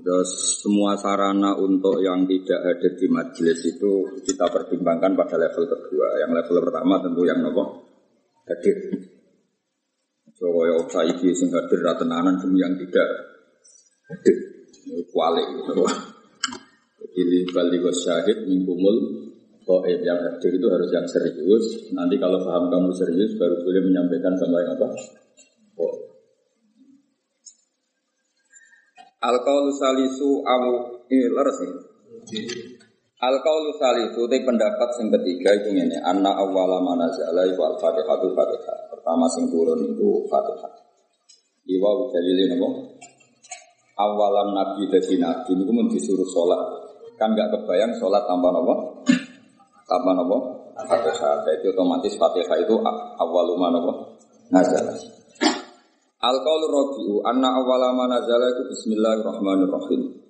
Terus semua sarana untuk yang tidak hadir di majelis itu kita pertimbangkan pada level kedua. Yang level pertama tentu yang nopo hadir. So kaya saiki sing hadir ra tenanan yang tidak hadir. Kualik gitu. Jadi bali syahid mingkumul Goib yang hadir itu harus yang serius. Nanti kalau paham kamu serius baru boleh menyampaikan sama yang apa? Al-qaulu salisu awu ini leres nih. Al-qaulu salisu itu pendapat yang ketiga itu ini anna awwala manazala iku al-fatihatu fatihah. Pertama sing turun itu fatihah. Iwa dalile napa? Awalan nabi dadi nabi niku mun disuruh sholat. Kan gak kebayang sholat tanpa napa? Tanpa napa? Fatihah. Jadi otomatis fatihah itu awaluma napa? Nazalah. Al-qaulu rabi'u anna awwala ma nazala iku bismillahirrahmanirrahim.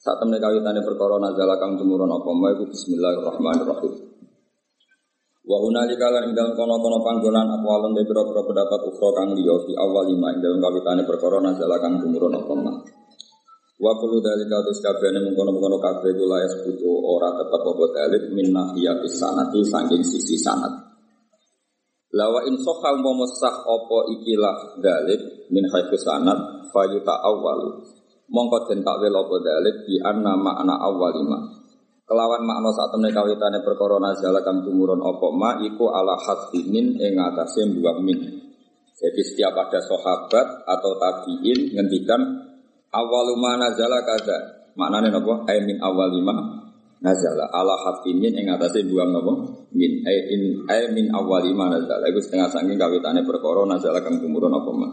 Saat temen kawitane perkara nazala kang tumurun apa ma iku bismillahirrahmanirrahim. Wa hunalika lan ing dalem kono-kono panggonan aqwalun de pira-pira pendapat ukra kang liya fi awal lima ing dalem kawitane perkara nazala kang tumurun apa ma. Wa kullu dalika tis kabehane mengkono-mengkono kabeh kula butuh ora tetep apa dalil min nahiyatis sanati saking sisi sanad. Lawa in sah opo ikilah dalib min haitsu sanad fayuta awal. Mongko den takwil apa dalib bi anna makna awalima. Kelawan makna saat temne kawitane perkara nazala kang tumurun ma iku ala hadfimin ing atase dua min. Jadi setiap ada sahabat atau tabiin ngendikan awaluma nazala kaza. Maknane napa? Ai min awalima nazala. Ala hafimin ing atase buang napa min. Ai in ai min awali ma nazala. Iku setengah saking kawitane perkara nazala kang tumurun apa mah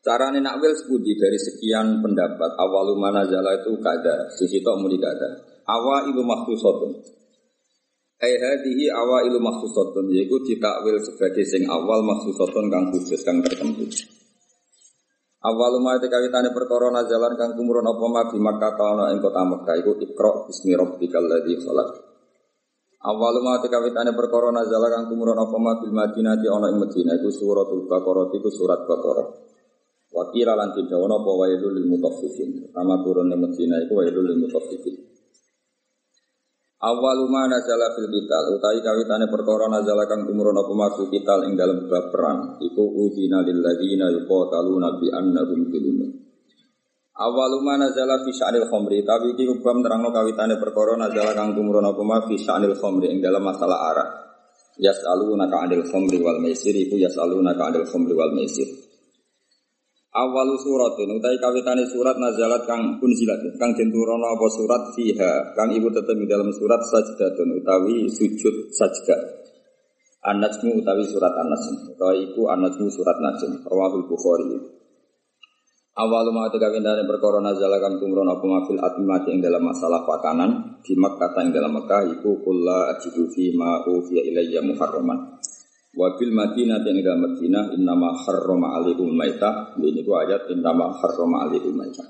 Carane nakwil sepudi dari sekian pendapat awalu manazala itu kada sisi tok muni kada awa ilu makhsusatun. Ai hadhihi awa ilu makhsusatun. Yaiku ditakwil sebagai sing awal makhsusatun kang khusus kang tertentu Awal ma te kawitane perkara nazalan kang kumurun apa ma di Makkah ana ing kota Makkah iku Iqra bismi rabbikal ladzi khalaq. Awal ma te kawitane perkara nazalan kang kumurun apa ma bil Madinah di ana ing Madinah iku suratul Baqarah iku surat Baqarah. Wa qila lan tidawana apa wailul lil mutaffifin. Pertama turun ing Madinah iku wailul lil mutaffifin. Awaluma nazala fil kital utawi kawitane perkara nazala kang tumurun apa maksud kital ing dalam bab perang iku uzina lil ladzina yuqataluna bi annahum zulmun Awaluma nazala fi sya'nil khamri tapi iki kubam terangno kawitane perkara nazala kang tumurun apa ma fi sya'nil khamri ing dalam masalah arak Yas'alunaka 'anil khamri wal maisir iku yas'alunaka 'anil khamri wal maisir Awalu suratin utai kawitane surat nazalat kang unzilat kang den apa surat fiha kang ibu tetep dalam surat sajdatun utawi sujud sajdah. An-Najmu utawi surat An-Najm utawi iku An-Najmu surat Najm rawahul Bukhari. Awalu ma kawitane perkara nazalat kang tumron apa mafil atmati ing dalam masalah pakanan di Makkah ing dalam Makkah iku kulla ajidu fi ma ufiya ilayya muharraman. Wabil Madinah yang dalam Madinah innama harrama alaikum maitah. Ini ku ayat innama harrama alaikum maitah.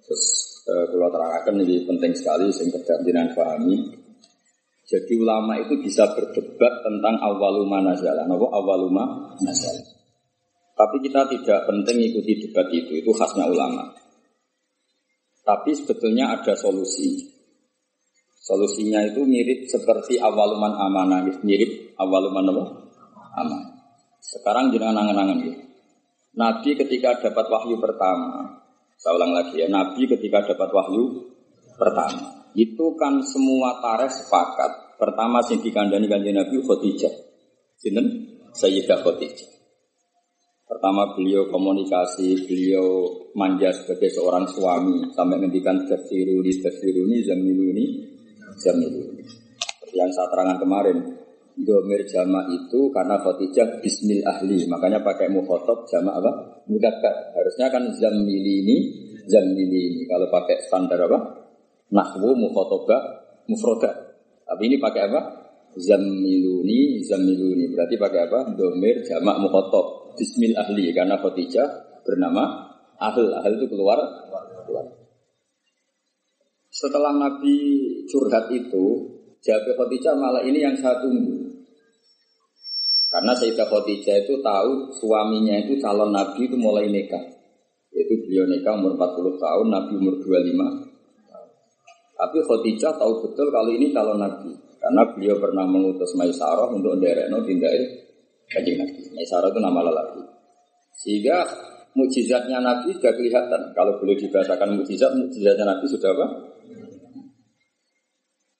Terus eh, kalau terangkan ini penting sekali sehingga tidak pahami. Jadi ulama itu bisa berdebat tentang awaluma nazalah. Napa awaluma nazalah. Tapi kita tidak penting ikuti debat itu, itu khasnya ulama. Tapi sebetulnya ada solusi. Solusinya itu mirip seperti awaluman amanah, mirip awaluman apa? Amanah. Sekarang jangan angan-angan ya. Nabi ketika dapat wahyu pertama, saya ulang lagi ya, Nabi ketika dapat wahyu pertama, itu kan semua tarikh sepakat. Pertama sing dikandani kanjeng Nabi Khadijah. Sinten? Sayyidah Khadijah. Pertama beliau komunikasi, beliau manja sebagai seorang suami sampai ngendikan tafsiruni, tafsiruni, zamiluni, Jamilu. Yang saya terangkan kemarin, domir jama itu karena khotijah bismil ahli, makanya pakai mukhotob jama apa? Mudakar. Harusnya kan zamili ini, zamili ini. Kalau pakai standar apa? Nahwu mukhotoba mufroda. Tapi ini pakai apa? Zamiluni, zamiluni. Berarti pakai apa? Domir jamak mukhotob. Bismil ahli karena khotijah bernama ahl. Ahl itu keluar. keluar. Setelah Nabi curhat itu, jawab Khadijah malah ini yang saya tunggu. Karena Sayyidah Khadijah itu tahu suaminya itu calon Nabi itu mulai nikah. Yaitu beliau nikah umur 40 tahun, Nabi umur 25 Tapi Khadijah tahu betul kalau ini calon Nabi. Karena beliau pernah mengutus Maisarah untuk nderekno tindai kajian Nabi. Maisarah itu nama lelaki. Sehingga mukjizatnya Nabi sudah kelihatan. Kalau boleh dibahasakan mukjizat, mukjizatnya Nabi sudah apa?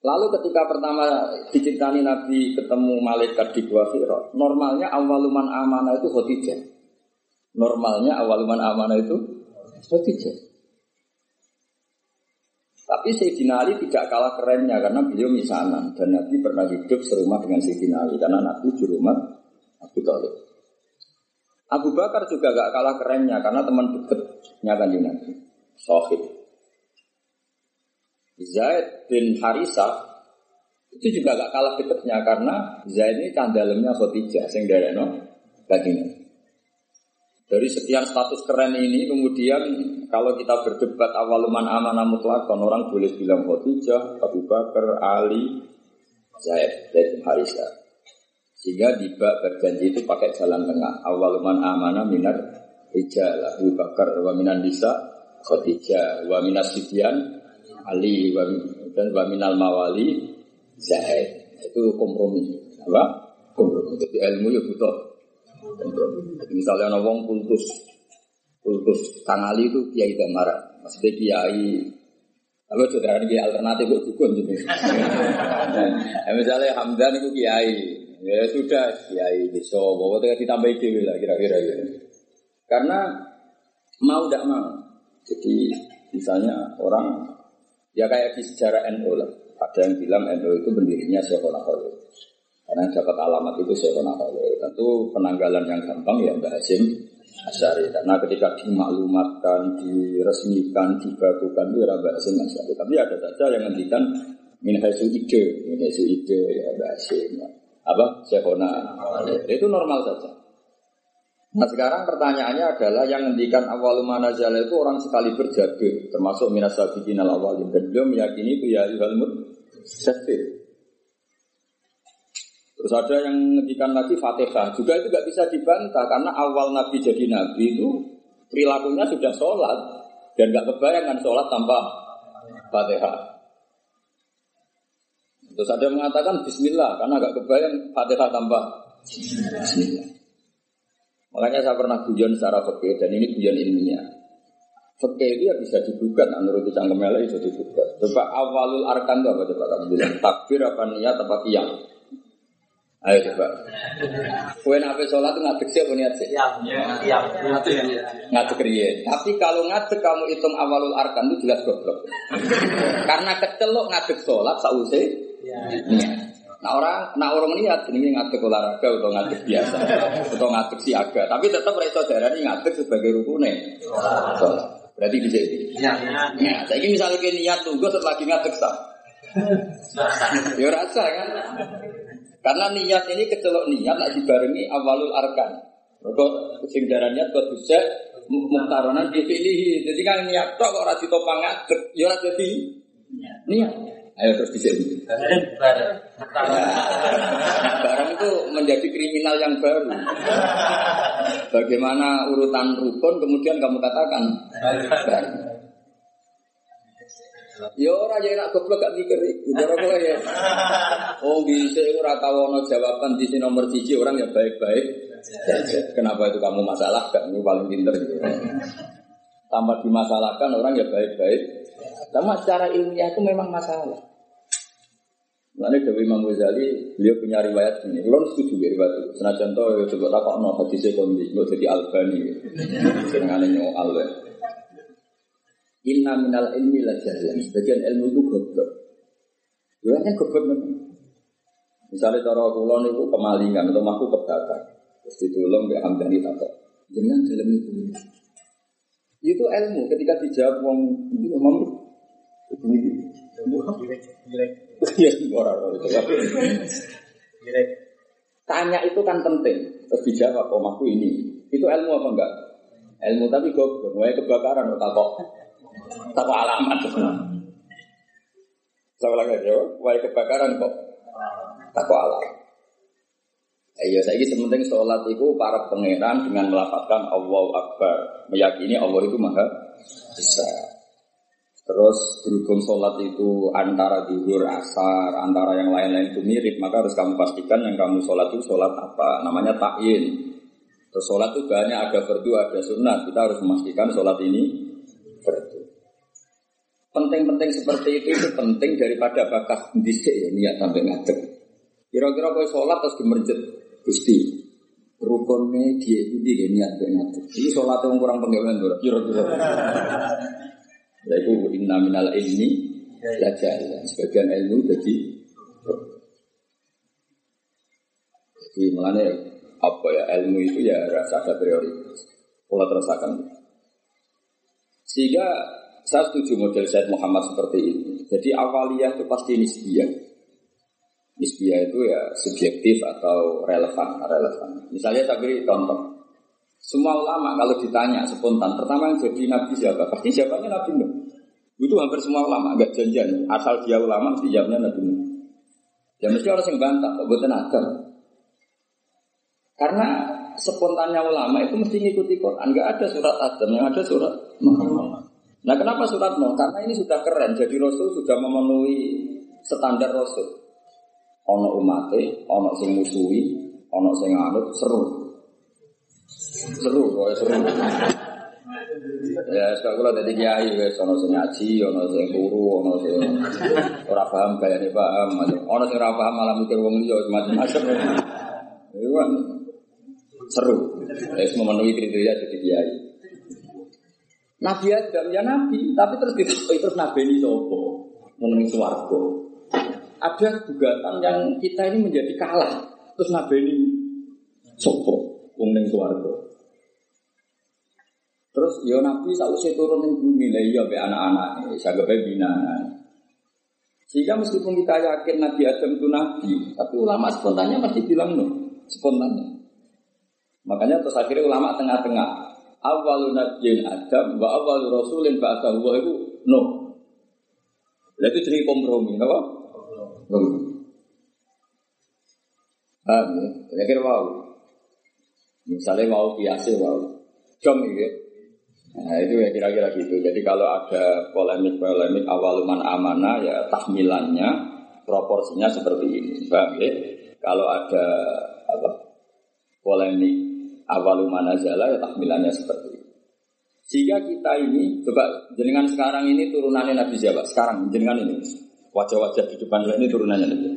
Lalu ketika pertama dicintai Nabi ketemu malaikat di Gua Hira, normalnya awaluman amanah itu Khadijah. Normalnya awaluman amanah itu Khadijah. Tapi Sayyidina Ali tidak kalah kerennya karena beliau misanan dan Nabi pernah hidup serumah dengan Sayyidina Ali karena Nabi di rumah Abu Talib. Abu Bakar juga gak kalah kerennya karena teman dekatnya kan Nabi. Sohib. Zaid bin Harisa itu juga gak kalah dekatnya karena Zaid ini candalemnya Khadijah sing dereno kanjeng dari sekian status keren ini kemudian kalau kita berdebat awaluman amanah mutlakon orang boleh bilang Khadijah, Abu Bakar, Ali, Zaid, dan Harisa. Sehingga tiba berjanji itu pakai jalan tengah. Awaluman amanah minar rijal Abu Bakar wa minan nisa Khadijah wa minas Sibyan Ali dan wa minal mawali Zaid. Itu kompromi. Apa? Kompromi. Jadi ilmu ya butuh Misalnya ada wong kultus, kultus kangali itu kiai damara, maksudnya kiai apa saudara ini alternatif buat dukun gitu. ya, misalnya Hamdan itu kiai, ya sudah kiai desa, bahwa kita ditambah dewi lah kira-kira gitu. Karena mau tidak mau, jadi misalnya orang ya kayak di sejarah NU lah, ada yang bilang NU itu berdirinya Syekh Khalil. Karena dapat alamat itu pernah tahu. Tentu penanggalan yang gampang ya Mbak Hasim Asyari. Karena ketika dimaklumatkan, diresmikan, dibakukan itu ya Mbak Hasim Asyari. Tapi ada saja yang ngendikan min hasil ide, min hasil ide ya Mbak Hasim. Apa? Syekhona. Itu normal saja. Nah sekarang pertanyaannya adalah yang ngendikan awal mana itu orang sekali berjaga termasuk minas sabiqin al awalin dan beliau meyakini itu ya yuhal mud Terus ada yang ngedikan lagi Fatihah juga itu gak bisa dibantah karena awal Nabi jadi Nabi itu perilakunya sudah sholat dan gak kebayang sholat tanpa Fatihah. Terus ada yang mengatakan Bismillah karena gak kebayang Fatihah tanpa Bismillah. Makanya saya pernah guyon secara fakir dan ini guyon ilmiah. Fakir itu ya bisa digugat, menurut Cangkemela itu digugat. Coba awalul arkan itu apa coba kamu bilang? Takbir apa niat apa kiam? Ayo coba. Kue nape sholat itu ngadek siapa niat sih? Iya, iya, ngadek riye. Tapi kalau ngadek kamu hitung awalul arkan itu jelas goblok. Karena kecelok ngadek sholat sausai. Iya. Nah orang, nah orang niat ini ngadek olahraga atau ngadek biasa atau ngadek siaga. Tapi tetap reso darah ini ngadek sebagai rukunnya. Sholat. Berarti bisa ini. Iya. Nah, saya misalnya niat tunggu setelah ngadek sah. Ya rasa kan. Karena niat ini kecelok niat nak dibarengi awalul arkan. Mereka sing darah niat kok bisa muktaronan dipilih. Jadi kan niat tok kok ora ditopang ngadeg, ya ora dadi niat. Ayo terus di sini. Barang itu menjadi kriminal yang baru. Bagaimana urutan rukun kemudian kamu katakan barang. Ya ora ya nak goblok gak mikir iku. Ora kowe ya. Oh bisa ora tau ono jawaban di sini nomor siji orang yang baik-baik. Kenapa itu kamu masalah? Ini paling pinter gitu. Tambah dimasalahkan orang ya baik-baik. Sama secara ilmiah itu memang masalah. Lalu Dewi Imam Ghazali, beliau punya riwayat ini. Belum setuju ya riwayat itu. Senajan to, ya coba tak no hadis sekondi, nggak jadi albani. Senengane nyoal ya. Inna minal ilmi la jahlan. Sebagian ilmu itu goblok. Ya kan goblok memang. Misalnya cara kula niku kemalingan atau maku kebakar. Terus ditolong ya Hamdani takok. Jangan dalam itu. Itu ilmu ketika dijawab wong itu memang Iya. Tanya itu kan penting. Terus dijawab, oh ini. Itu ilmu apa enggak? Ilmu tapi goblok. Mulai kebakaran, takok. Tahu alamat. Saya lagi jawab, wahai kebakaran kok. Tahu alamat. Eh, ya saya sementing sholat itu para pangeran dengan melafatkan Allah Akbar, meyakini Allah itu maha besar. Terus berhubung sholat itu antara duhur, asar, antara yang lain-lain itu mirip, maka harus kamu pastikan yang kamu sholat itu sholat apa, namanya takin. Terus sholat itu banyak ada berdua, ada sunnah. Kita harus memastikan sholat ini berdua. Penting-penting seperti itu itu penting daripada bakas disik ya niat sampai ngadeg. Kira-kira kau sholat terus gemerjet Gusti, rukunnya dia itu dia niat niat. Ini sholat yang kurang penggawean tuh. Kira-kira. Ya itu inna minal ilmi jahilan. Sebagian ilmu jadi jadi melane apa ya ilmu itu ya rasa ada prioritas. Pola terasakan. Sehingga saya setuju model Syed Muhammad seperti ini. Jadi awaliyah itu pasti nisbiyah. Nisbiyah itu ya subjektif atau relevan, relevan. Misalnya saya beri contoh. Semua ulama kalau ditanya spontan, pertama yang jadi nabi siapa? Pasti siapanya Nabi Nuh. Itu hampir semua ulama, agak janjian. Asal dia ulama, mesti jawabnya Nabi Nuh. Ya mesti orang yang bantah, kok buatan agar. Karena spontannya ulama itu mesti ngikuti Quran. Enggak ada surat Adam, yang ada surat Muhammad. Nah kenapa surat Nuh? Karena ini sudah keren. Jadi Rasul sudah memenuhi standar Rasul ono umate, ono sing musuhi, ono sing anut, seru. Seru, kok seru. Ya, sekarang kalau dari kiai, wes ono sing ngaji, ono sing turu, ono sing ora paham kayaknya paham, ono sing ora paham malah mikir wong liya macam-macam. Itu kan seru. Wes memenuhi kriteria jadi kiai. Nabi Adam ya Nabi, tapi terus terus Nabi ini sopo, mengenai suarga ada gugatan yang kita ini menjadi kalah. Terus nabi ini sopo, wong ning Terus yo ya nabi sausé turun ning bumi lah iya be anak-anak, sagebe binaan. Sehingga meskipun kita yakin Nabi Adam itu nabi, tapi ulama spontannya masih bilang no, spontannya. Makanya terus akhirnya ulama tengah-tengah. Awalu nabiyyin Adam wa awalu rasulin ba'dahu itu no. Itu jadi kompromi, apa? Paham ya? Kira-kira wow. Misalnya mau biasa wow. Jom ya. Nah itu ya kira-kira gitu. Jadi kalau ada polemik-polemik awal man amanah ya tahmilannya proporsinya seperti ini. Paham ya? Kalau ada apa polemik awal manazala ya tahmilannya seperti ini. Sehingga kita ini, coba jenengan sekarang ini turunannya Nabi siapa? Sekarang jenengan ini. Wajah-wajah di depan ini turunannya Nabi.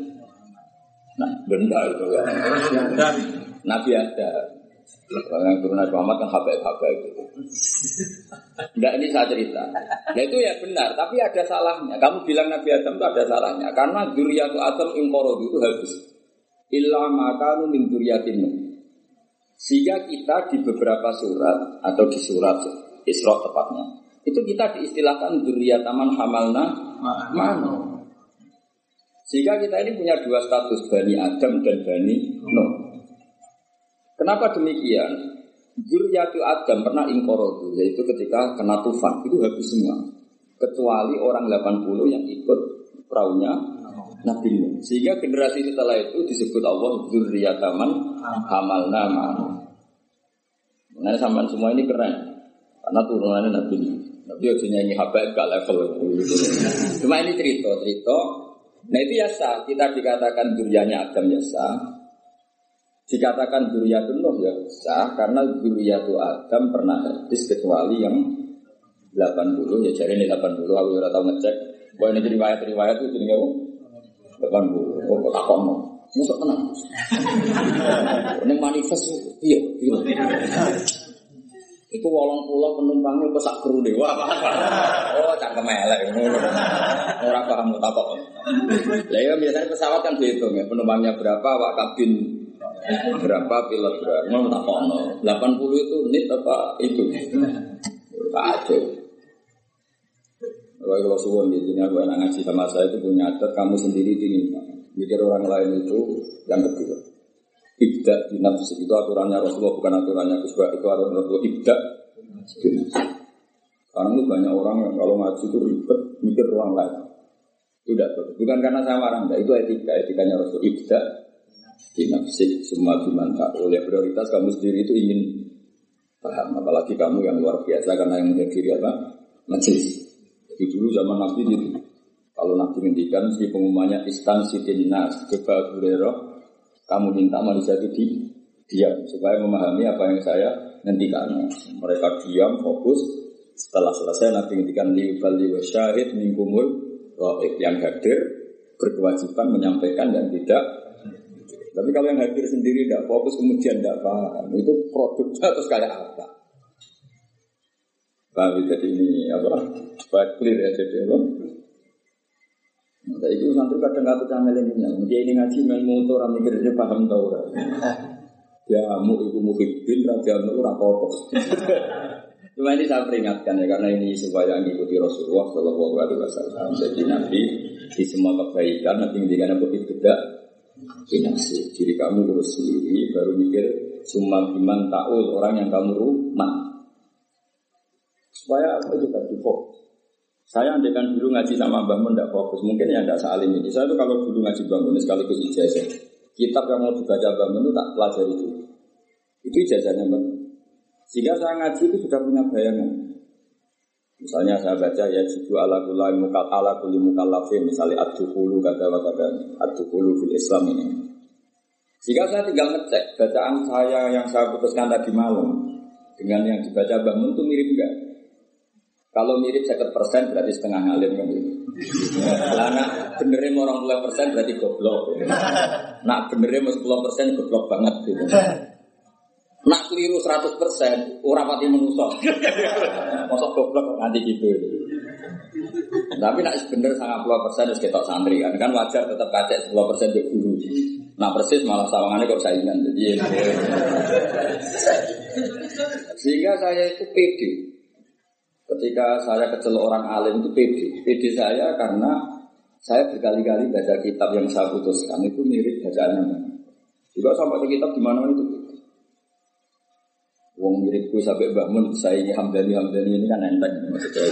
Nah, benda itu kan. Nabi ada. Kalau yang turun Nabi Muhammad kan habaib-habaib itu. Enggak ini saya cerita. Nah itu ya benar, tapi ada salahnya. Kamu bilang Nabi Adam itu ada salahnya. Karena duriatu Adam ingkoro itu habis. Illa makanu min duriatin Sehingga kita di beberapa surat atau di surat Isra tepatnya itu kita diistilahkan duriataman hamalna mano. Sehingga kita ini punya dua status Bani Adam dan Bani Nuh. Kenapa demikian? Zuriyatu Adam pernah ingkorodu, yaitu ketika kena tufan, itu habis semua. Kecuali orang 80 yang ikut perahunya Nabi Nuh. Sehingga generasi setelah itu disebut Allah Zuriyataman Hamal Nama. Nah, sampai semua ini keren. Karena turunannya Nabi Nuh. Tapi aja nyanyi habaib gak level. Cuma ini cerita, cerita Nah itu ya sah, kita dikatakan durianya Adam ya sah. Dikatakan duriatun Nuh ya sah, karena duriatu Adam pernah hadis kecuali yang 80 ya jadi ini 80 aku udah tahu ngecek bahwa ini riwayat-riwayat itu jadi apa? 80 oh kok takon mau musuh tenang ini manifest iya iya itu wolong pulau penumpangnya pesak kru. Wah, apa? Oh, cangkem elek. Orang paham tak kok. Lah ya biasanya pesawat kan dihitung ya, penumpangnya berapa, wak kabin berapa, pilot berapa. Mau tak no. 80 itu nit apa itu? Kacau. Kalau kalau suwon gitu, aku enak ngaji sama saya itu punya adat kamu sendiri dingin. Mikir orang lain itu yang kedua. Ibda di itu aturannya Rasulullah bukan aturannya Gus itu aturan Rasulullah ibda Sekarang itu banyak orang yang kalau ngaji itu ribet mikir orang lain. Tidak. Bukan karena saya marah, enggak. Itu etika, etikanya Rasul ibda binafsik semua bimanta oleh prioritas kamu sendiri itu ingin paham. Apalagi kamu yang luar biasa karena yang menghadiri apa? Majelis jadi dulu zaman nabi itu kalau nabi ngendikan si pengumumannya instansi dinas coba burero kamu minta manusia itu di diam supaya memahami apa yang saya ngendikan. Mereka diam fokus. Setelah selesai nabi ngendikan liubal liwa syahid mingkumul yang hadir berkewajiban menyampaikan dan tidak tapi kalau yang hadir sendiri tidak fokus kemudian tidak paham, itu produknya terus kayak apa? Paham ya? jadi ini apa? Supaya clear ya jadi apa? Nah, itu nanti kadang nggak tuh ini Dia ini ngaji main motor, mikir dia paham tau lah. Ya mu ibu muhibbin, raja mu rapopo. Cuma ini saya peringatkan ya karena ini supaya mengikuti Rasulullah Shallallahu Alaihi Wasallam. Jadi nanti di semua kebaikan nanti dengan apa tidak Binafsi Diri kamu urus sendiri Baru mikir Summa biman ta'ul Orang yang kamu rumah Supaya apa itu tadi fokus saya andekan dulu ngaji sama Mbah Mun tidak fokus, mungkin ya tidak salim ini. Saya itu kalau dulu ngaji Mbah Mun sekaligus ijazah, kitab yang mau dibaca Mbah Mun itu tak pelajari itu. Itu ijazahnya Mbah. Sehingga saya ngaji itu sudah punya bayangan. Misalnya saya baca ya jibu ala kulai mukal ala kuli mukallafin misalnya ad-dukhulu kata kata ad-dukhulu fil Islam ini. Jika saya tinggal ngecek bacaan saya yang saya putuskan tadi malam dengan yang dibaca bangun itu mirip enggak? Kalau mirip sekitar persen berarti setengah ngalim kan gitu. Lah nak benerin orang puluh persen berarti goblok. Nak benerin sepuluh persen goblok banget gitu. Keliru 100 persen, ora pati menusuk. Masa goblok nanti gitu. Tapi nak bener sangat puluh persen harus kita santri kan, kan wajar tetap kacek 10 persen di guru. Nah persis malah sawangannya kok saingan. Jadi ya. Sehingga saya itu pede. Ketika saya kecil orang alim itu pede. Pede saya karena saya berkali-kali baca kitab yang saya putuskan itu mirip bacaannya. Juga sampai di kitab di mana itu Wong miripku sampai bangun saya ini Hamdani Hamdani ini kan enteng maksudnya.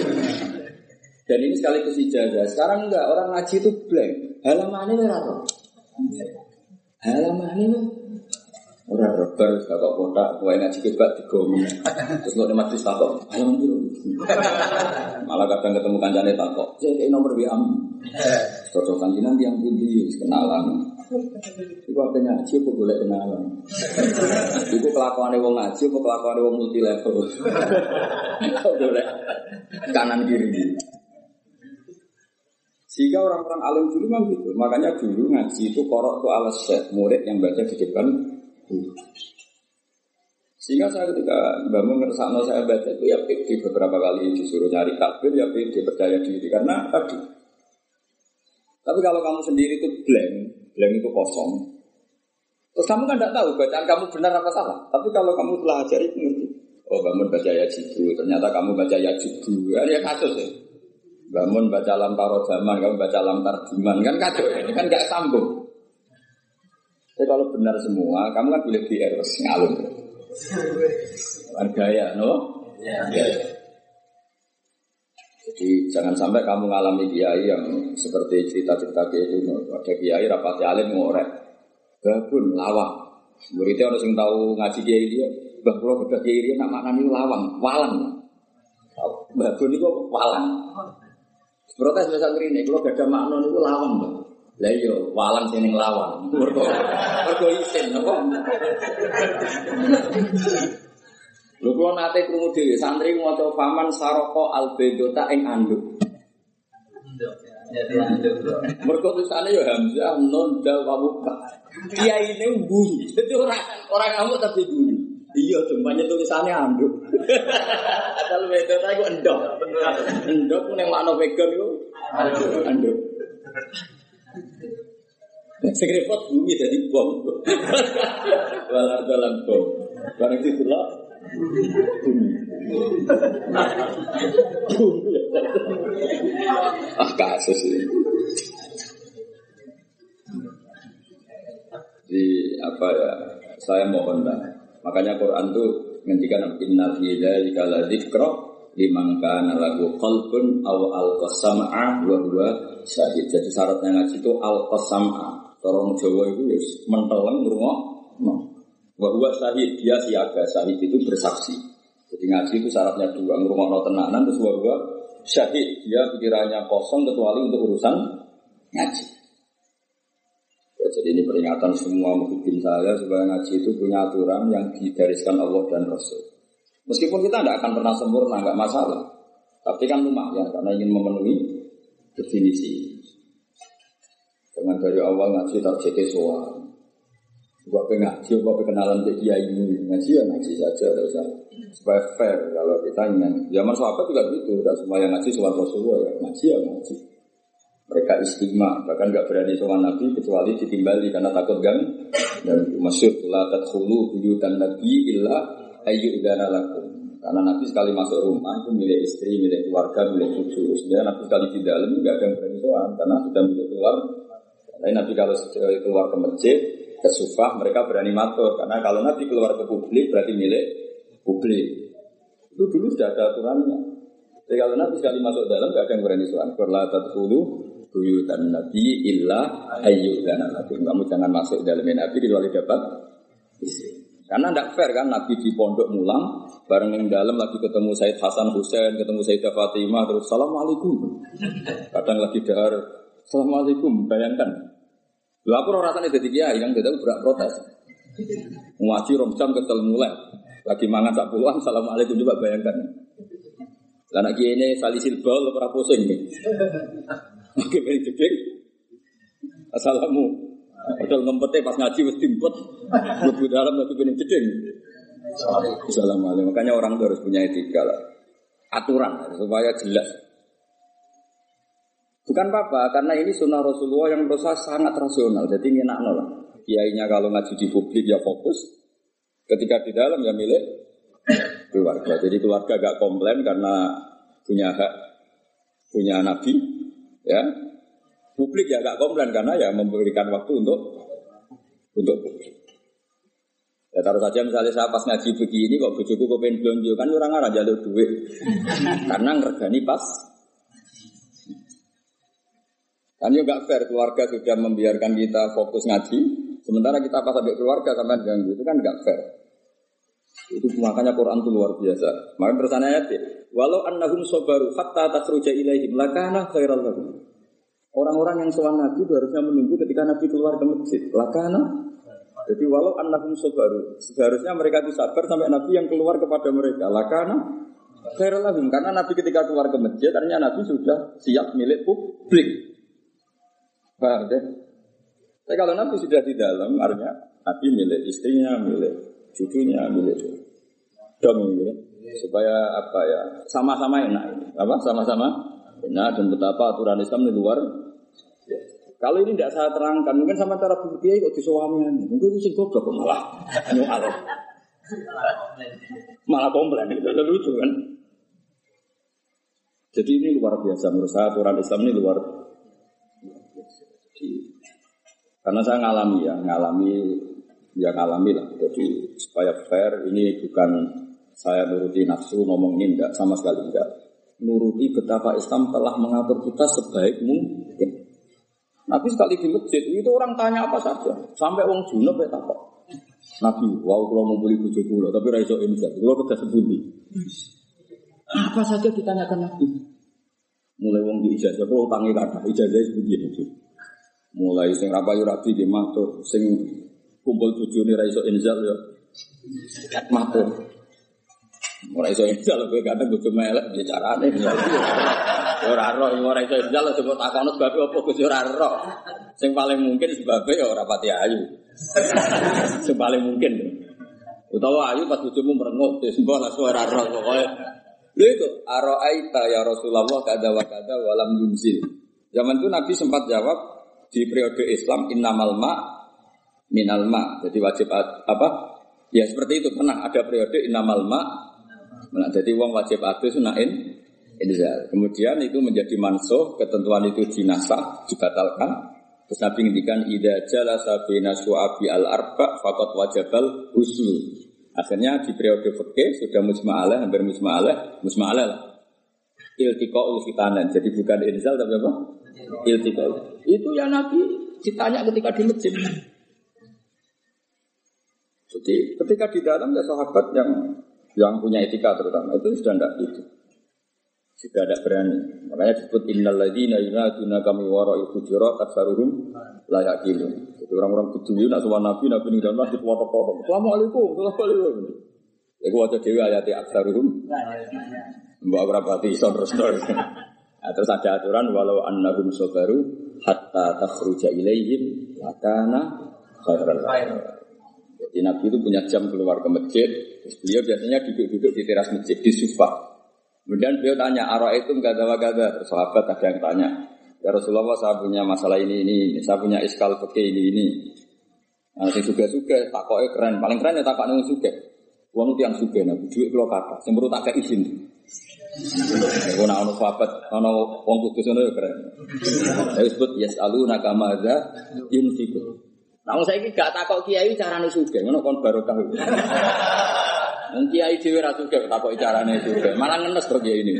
Dan ini sekaligus ijazah. Sekarang enggak orang ngaji itu blank. Halaman ini apa? Halaman ini Orang robar, kakak kotak, kue ngaji kebat di gomi. Terus lo majlis takok, halaman dulu. Malah kadang ketemu kancane takok, jadi nomor WA. Cocokan nanti yang pundi, kenalan. Iku apa ngaji apa boleh kenalan? Iku kelakuan wong ngaji apa kelakuan wong multi level? boleh kanan kiri. Sehingga orang-orang alim dulu memang gitu. Makanya dulu ngaji itu korok tuh alas set murid yang baca di depan. Sehingga saya ketika bangun ngersakno saya baca itu ya pede beberapa kali disuruh nyari takbir ya pede percaya diri karena tadi. Tapi kalau kamu sendiri itu blank, Blank itu kosong. Terus kamu kan tidak tahu bacaan kamu benar apa salah. Tapi kalau kamu telah ajari itu. Oh bangun baca ya jibu, ternyata kamu baca ya jibu. Ya, ya kasus ya. Bangun baca lam taro zaman, kamu baca lam tarjiman. Kan kacau ya, ini kan gak sambung. Tapi kalau benar semua, kamu kan boleh di eros ngalun. Gaya, no? Ya. ya. Jadi jangan sampai kamu mengalami kiai yang seperti cerita-cerita kiai itu. Ada kiai rapati alim ngorek. Babun lawang. Muridnya orang yang tahu ngaji kiai dia. Bah kalau beda kiai dia nak maknani lawang, walang. Babun itu walang. Protes biasa ini, kalau gak ada makna itu lawang. Lah iya, walang sini lawang. Mergo mergo isin? Lho kula nate krungu dhewe santri maca faman saroko albedota ing anduk. Mergo tulisane ya Hamzah nun dal wa muka. Kiai ini bunyi. Jadi orang orang ngamuk tapi bunyi. Iya, banyak tulisannya anduk. Asal wedota iku endok. Endok ning makna vegan iku anduk. Sing repot bumi jadi bom. Walar dalam bom. Barang itu lah ah kasus ini. Di apa ya? Saya mohon lah. Makanya Quran tuh ngendikan inna fi dzalika la dzikra liman kana lahu qalbun aw alqasama'a wa huwa syahid. Jadi syaratnya ngaji itu alqasama'a Orang Jawa itu ya menteleng ngurungok. Bahwa syahid dia siaga, syahid itu bersaksi. Jadi ngaji itu syaratnya dua, ngurungok tenanan terus bahwa syahid dia pikirannya kosong kecuali untuk urusan ngaji. Ya, jadi ini peringatan semua mungkin saya supaya ngaji itu punya aturan yang digariskan Allah dan Rasul. Meskipun kita tidak akan pernah sempurna, nggak masalah. Tapi kan lumayan karena ingin memenuhi definisi. Dengan dari awal ngaji targetnya soal. Gua pengen ngaji, gua kenalan ke kiai ini ngaji ya ngaji saja, terus supaya fair kalau kita ingin. Zaman sahabat juga gitu, dan semua yang ngaji soal Rasulullah ya ngaji ya ngaji. Mereka istimewa, bahkan nggak berani soal Nabi kecuali ditimbali karena takut gang dan masyur la tadkhulu buyutan nabi illa ayyudana lakum. Karena Nabi sekali masuk rumah itu milik istri, milik keluarga, milik cucu. Sebenarnya Nabi sekali di dalam nggak yang berani soal karena sudah milik keluar. Tapi Nabi kalau keluar ke masjid, ke sufah, mereka berani matur. Karena kalau Nabi keluar ke publik berarti milik publik. Itu dulu sudah ada aturannya. Jadi kalau Nabi sekali masuk dalam nggak ada yang berani soal. Berlatat dulu buyutan Nabi illa ayyudana Nabi. Kamu jangan masuk dalam Nabi kecuali dapat istri. Karena tidak fair kan Nabi di pondok mulang bareng yang dalam lagi ketemu Said Hasan Husain, ketemu Sayyidah Fatimah terus Assalamualaikum. Kadang lagi dahar Assalamualaikum, bayangkan. Lu aku rasanya jadi kiai yang tidak berak protes. Ngaji rom jam ketel mulai. Lagi mangan sak puluhan, Assalamualaikum juga bayangkan. Lah nak ini salisil bal ora pusing. Oke, beri jeding. Assalamu Padahal ngempetnya pas ngaji mesti timpet, lebih dalam lebih bening jeding. Assalamualaikum. Makanya orang itu harus punya etika lah. Aturan supaya jelas. Bukan apa-apa, karena ini sunnah Rasulullah yang saya sangat rasional. Jadi enak lah. Kiainya kalau ngaji di publik ya fokus. Ketika di dalam ya milik keluarga. Jadi keluarga gak komplain karena punya hak, punya nabi, ya Publik ya gak komplain karena ya memberikan waktu untuk untuk publik. Ya taruh saja misalnya saya pas ngaji begini kok bujuku kok pengen belanja kan orang arah jalur duit karena ngergani pas. Kan juga fair keluarga sudah membiarkan kita fokus ngaji, sementara kita pas sampai keluarga sampai ganggu itu kan gak fair. Itu makanya Quran itu luar biasa. Makanya terusannya ayat walau annahum sobaru hatta tasruja ilaihim lakana khairal lahum. Orang-orang yang soal Nabi itu harusnya menunggu ketika Nabi keluar ke masjid. Lakana. Jadi walau anakum sobaru, seharusnya mereka itu sabar sampai Nabi yang keluar kepada mereka. Lakana. Khairulahum. Karena Nabi ketika keluar ke masjid, ternyata Nabi sudah siap milik publik. Paham deh? Tapi kalau Nabi sudah di dalam, artinya Nabi milik istrinya, milik cucunya, milik dom ini. Supaya apa ya, sama-sama enak ini. Apa? Sama-sama enak dan betapa aturan Islam di luar kalau ini tidak saya terangkan, mungkin sama cara berpikir kok disuamian. Mungkin itu sih goblok malah nyual. malah komplain itu lucu kan. Jadi ini luar biasa menurut saya aturan Islam ini luar. Jadi, karena saya ngalami ya, ngalami ya ngalami lah. Jadi supaya fair ini bukan saya nuruti nafsu ngomong ini enggak sama sekali enggak. Nuruti betapa Islam telah mengatur kita sebaik mungkin. Nabi sekali di masjid itu orang tanya apa saja, sampai wong junub ya takut. Nabi, wow kalau mau beli bujuk pulau, tapi raiso ini saja, kalau kita sebuti. Apa saja ditanyakan Nabi. Mulai wong di ijazah, kalau tangi kata, ijazah sebuti itu. Mulai sing rapayu rapi di matur, sing kumpul tujuh ini raiso inzal ya. Matur. Mulai iso injal kowe kadang bojo melek piye carane. Ora ora ora iso injal sebut takono sebab apa Gus ora ora. Sing paling mungkin sebabnya ya ora pati ayu. Sing paling mungkin. Utawa ayu pas bojomu merengut mbok lah ora ora pokoke. Lha itu aroaita ya Rasulullah kada wa kada walam yunzil. Zaman itu Nabi sempat jawab di periode Islam innamal ma minal ma. Jadi wajib apa? Ya seperti itu pernah ada periode innamal ma Nah, jadi uang wajib adus sunain inzal. Kemudian itu menjadi mansuh, ketentuan itu dinasah, dibatalkan. Terus Nabi ngendikan ida jala sabina su'abi al arba fakot wajabal huslu. Akhirnya di periode fikih sudah musma'alah, hampir musma'alah, musma'alah lah. Iltiqa'ul fitanan. Jadi bukan inzal tapi apa? Iltiqa'ul. Itu ya Nabi ditanya ketika di masjid. Jadi ketika di dalam ya sahabat yang yang punya etika terutama itu sudah tidak itu. Sudah tidak berani. Makanya disebut innal ladzina yunaduna kami wara'i hujurat aksaruhum la yaqilun. Jadi orang-orang peduli nak sama nabi nabi ning dalam masjid foto-foto. Assalamualaikum. Assalamualaikum. Iku waca dhewe ayat aksaruhum. Mbak berapa iso terus terus. Nah, terus ada aturan walau annahum sabaru hatta takhruja ilaihim lakana khairan. Jadi Nabi itu punya jam keluar ke masjid. Terus beliau biasanya duduk-duduk di teras masjid di sufa. Kemudian beliau tanya, arah itu nggak ada gada. Terus sahabat ada yang tanya, ya Rasulullah saya punya masalah ini ini, ini. saya punya iskal fikih ini ini. Nah, si suga suga, takoknya keren, paling keren ya takok nung suga. Uang itu yang suga, nabi duit kalau kata, semburu tak kayak izin. Aku nak ono sahabat, ono wong kudus ono ya keren. Saya sebut yes alu nakamaza yunfiku. Nah, saya ini gak takok kiai carane suge, ngono kon barokah. Wong kiai dhewe ra suge takok carane suge, malah ngenes to kiai ini.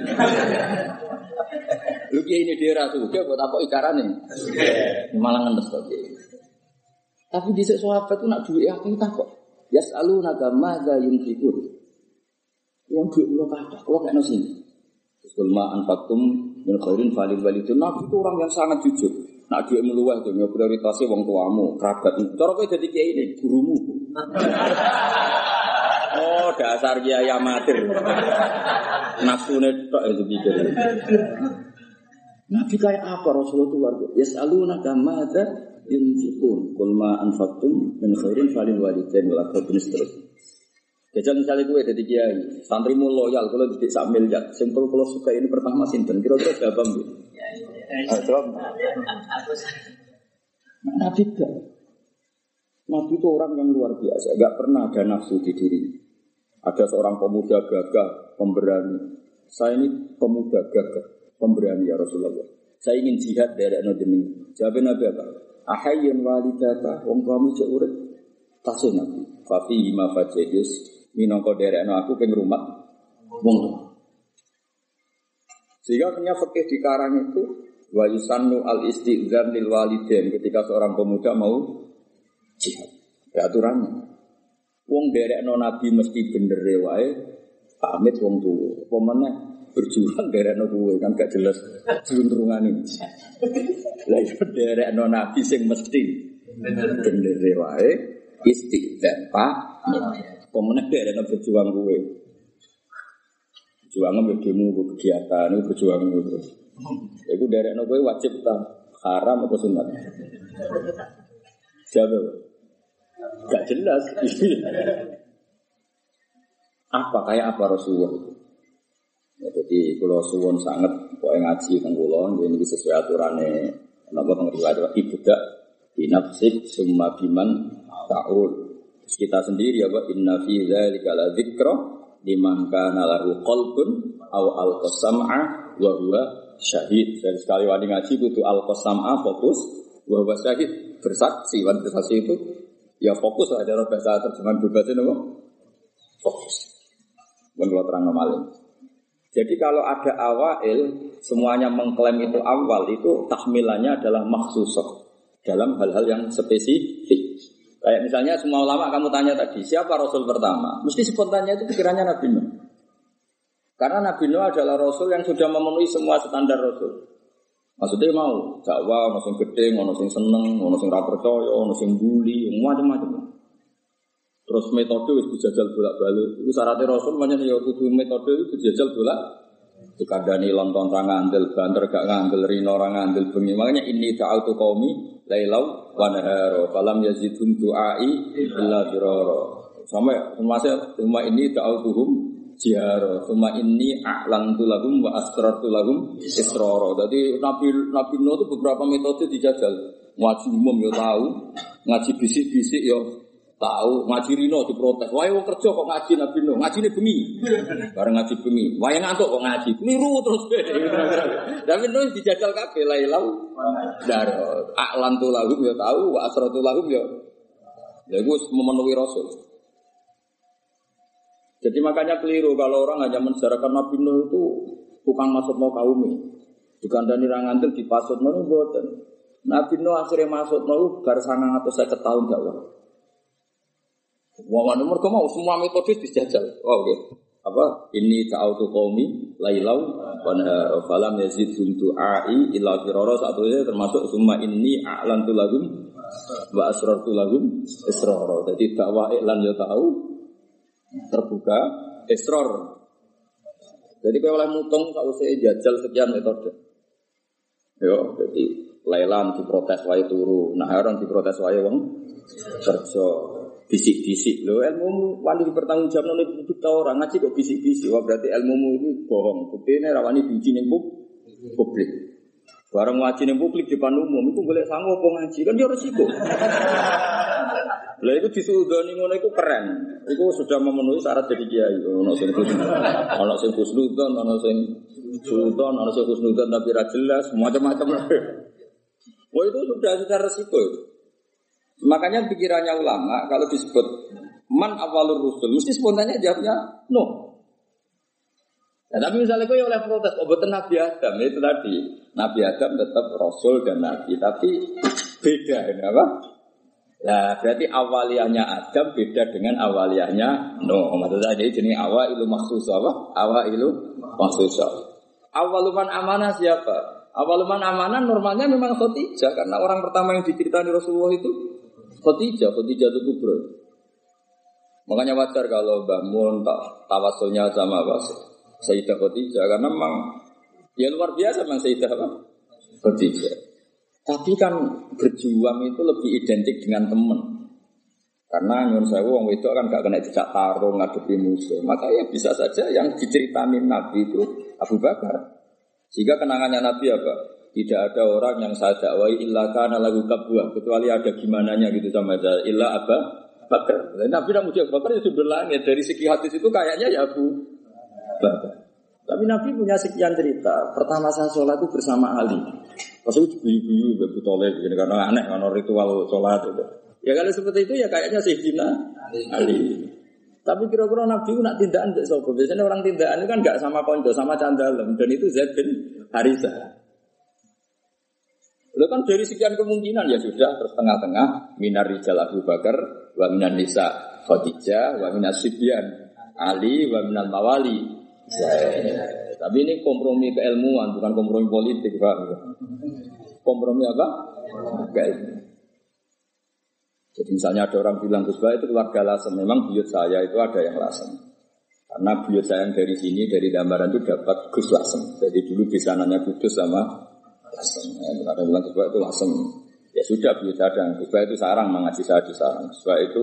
Lu kiai ini dhewe ra suge kok takok carane. Malah ngenes to kiai. Tapi di sahabat itu nak duit aku takok. Yas'alu naga madza yunfiqun. Wong duit lo kata, kalau kayak sini. Kulma anfatum min khairin falil walidun. Nabi itu orang yang sangat jujur. Nak duit meluah itu, ya prioritasnya wong tuamu, kerabat. Cara kau jadi kiai ini, gurumu. Oh, dasar kiai amatir. Nafsu netok itu pikir. Nabi kayak apa Rasulullah itu biasa. Yas'aluna ada yunfikun. Kul ma anfaqtum min khairin falil walidain wal aqrabin seterusnya. Jajal misalnya gue jadi kiai, santrimu loyal, kalau di sak miliar, simpel kalau suka ini pertama sinten, kira-kira siapa mbak? Jawab. Nabi gak. Nabi itu orang yang luar biasa, gak pernah ada nafsu di diri. Ada seorang pemuda gagah, pemberani. Saya ini pemuda gagah, pemberani ya Rasulullah. Saya ingin jihad dari anak jeneng. Jawab Nabi apa? Ahayyan walidata, wong kami urip. Tasih Nabi. Fafi ma fajidis minangka derekno aku ping rumah wong Sehingga punya fikih di karang itu wa yusannu al istighzar lil walidain ketika seorang pemuda mau jihad. Ada aturannya. Wong derekno nabi mesti bener wae pamit wong tuwa. Apa meneh berjuang derekno kuwe kan gak jelas ini. Lah iku derekno nabi sing mesti bener wae istighzar Pak. Pemenang dia ada berjuang gue. Berjuang ngambil demo, kegiatan, itu berjuang gue terus. Itu dari gue wajib tak haram atau sunat. Siapa? Gak jelas. apa kayak apa Rasulullah itu? Ya, jadi kalau suwon sangat pokoknya ngaji tentang kulon, ini sesuai aturannya. Kenapa riwayat ibadah binafsik summa biman ta'ul kita sendiri ya Pak inna fi dzalika la dzikra liman kana lahu qalbun aw alqasam'a wa huwa syahid. Jadi sekali wani ngaji butuh alqasam'a fokus wa huwa syahid bersaksi wan bersaksi itu ya fokus ada bahasa terjemahan bebasnya nopo fokus. Bukan kalau terang normalin. Jadi kalau ada awail, semuanya mengklaim itu awal, itu tahmilannya adalah maksusah dalam hal-hal yang spesifik. Kayak misalnya semua ulama kamu tanya tadi, siapa Rasul pertama? Mesti spontannya itu pikirannya Nabi Nuh. Karena Nabi Nuh adalah Rasul yang sudah memenuhi semua standar Rasul. Maksudnya mau dakwah, mau sing gede, mau sing seneng, mau sing percaya, mau sing bully, macam-macam. Terus metode itu dijajal bolak-balik. Itu syaratnya Rasul banyak ya kudu metode itu dijajal bolak Dikandani lontong orang ngandel, banter gak ngandel, rino orang ngandel bengi. Makanya ini ta'autu qaumi lailau wa naharo. Falam yazidhum du'ai illa dirara. Sampai termasuk semua ini ta'autuhum jiharo. Semua ini a'lantu lahum wa asrartu lahum israra. Jadi Nabi Nabi Nuh itu beberapa metode dijajal. Ngaji umum ya tahu, ngaji bisik-bisik ya Tahu ngaji Rino diprotes. Wah, wong kerja kok ngaji Nabi Nuh. Ngaji ini bengi. Bareng ngaji bengi. Wah, yang ngantuk kok ngaji. Keliru terus. Tapi Nuh dijajal kabeh lailau. Dar aklan lahum ya tahu, wa asratu lahum ya. Ya gue memenuhi Rasul. Jadi makanya keliru kalau orang hanya mensejarahkan Nabi Nuh itu tukang masuk mau kaum ini. Dikandani rangantil dipasut mana buatan. Nabi Nuh akhirnya masuk mau bar sangang atau saya tahun dakwah. Wong anu mergo mau semua metode dijajal. Oh, oke. Apa ini ta'autu qaumi lailau wa nahara falam yazid du'ai illa firara satunya termasuk summa ini a'lantu lagum wa asrartu lagum israra. Jadi dakwah iklan ya tahu terbuka israr. Jadi kalau oleh mutung kalau saya jajal sekian metode. Yo, jadi Lailan diprotes wae turu, Naharon diprotes wae wong kerja bisik-bisik. Lo ilmu wani dipertanggungjawab nih itu orang ngaji kok bisik-bisik. Wah berarti ilmu ini bohong. Bukti ini rawani biji nih publik. Barang ngaji nih publik di depan umum itu boleh sanggup ngaji kan dia resiko. Lah itu disudoni ngono itu keren. Itu sudah memenuhi syarat jadi kiai. Ono sing ono sing khusnudon ono sing sultan ono sing khusnudon tapi ra jelas macam-macam. Wah itu sudah sudah resiko itu. Makanya pikirannya ulama kalau disebut man awalur rusul mesti spontannya jawabnya no. Ya, tapi misalnya kau oleh protes, oh Nabi Adam itu tadi Nabi Adam tetap Rasul dan Nabi, tapi beda apa? Ya berarti awaliyahnya Adam beda dengan awaliyahnya No. Maksudnya jadi jenis awal ilu maksus apa? Awal ilu maksus. Awaluman amanah siapa? Awaluman amanah normalnya memang Khotijah karena orang pertama yang diceritakan Rasulullah itu Khadijah, Khadijah itu kubro. Makanya wajar kalau bangun tak tawasulnya sama apa Sayyidah Khadijah karena memang ya luar biasa memang Sayyidah apa? Khadijah. Tapi kan berjuang itu lebih identik dengan teman. Karena nyun saya wong itu kan gak kena dijak tarung ngadepi musuh. Maka ya bisa saja yang diceritamin Nabi itu Abu Bakar. Sehingga kenangannya Nabi apa? Tidak ada orang yang saya dakwai illa kana lagu kabuah kecuali ada gimana nya gitu sama saya illa apa bakar. Nabi tidak muji bakar itu berlangit dari segi hadis itu kayaknya ya Abu Bakar. Tapi Nabi punya sekian cerita. Pertama saya sholat itu bersama Ali. Pas itu guyu-guyu, begitu toleh, begini karena aneh, karena ritual sholat itu. Ya kalau seperti itu ya kayaknya Sayyidina Ali. Tapi kira-kira Nabi itu nak tindakan. Biasanya orang tindakan itu kan gak sama konco, sama candalem. Dan itu Zaid bin Harisah. Lo kan dari sekian kemungkinan ya sudah terus tengah-tengah minar rijal Abu Bakar, wa minan nisa Khadijah, wa minas Sibyan Ali, wa minal mawali. Tapi ini kompromi keilmuan, bukan kompromi politik, Pak. Kompromi apa? Keilmuan. Jadi misalnya ada orang bilang Gus itu keluarga lasem, memang buyut saya itu ada yang lasem. Karena buyut saya yang dari sini, dari gambaran itu dapat Gus lasem. Jadi dulu di sananya Kudus sama lasem. Ya, ada Gus itu lasem. Ya sudah saya dan Gus itu sarang mengaji saya di sarang. Gus itu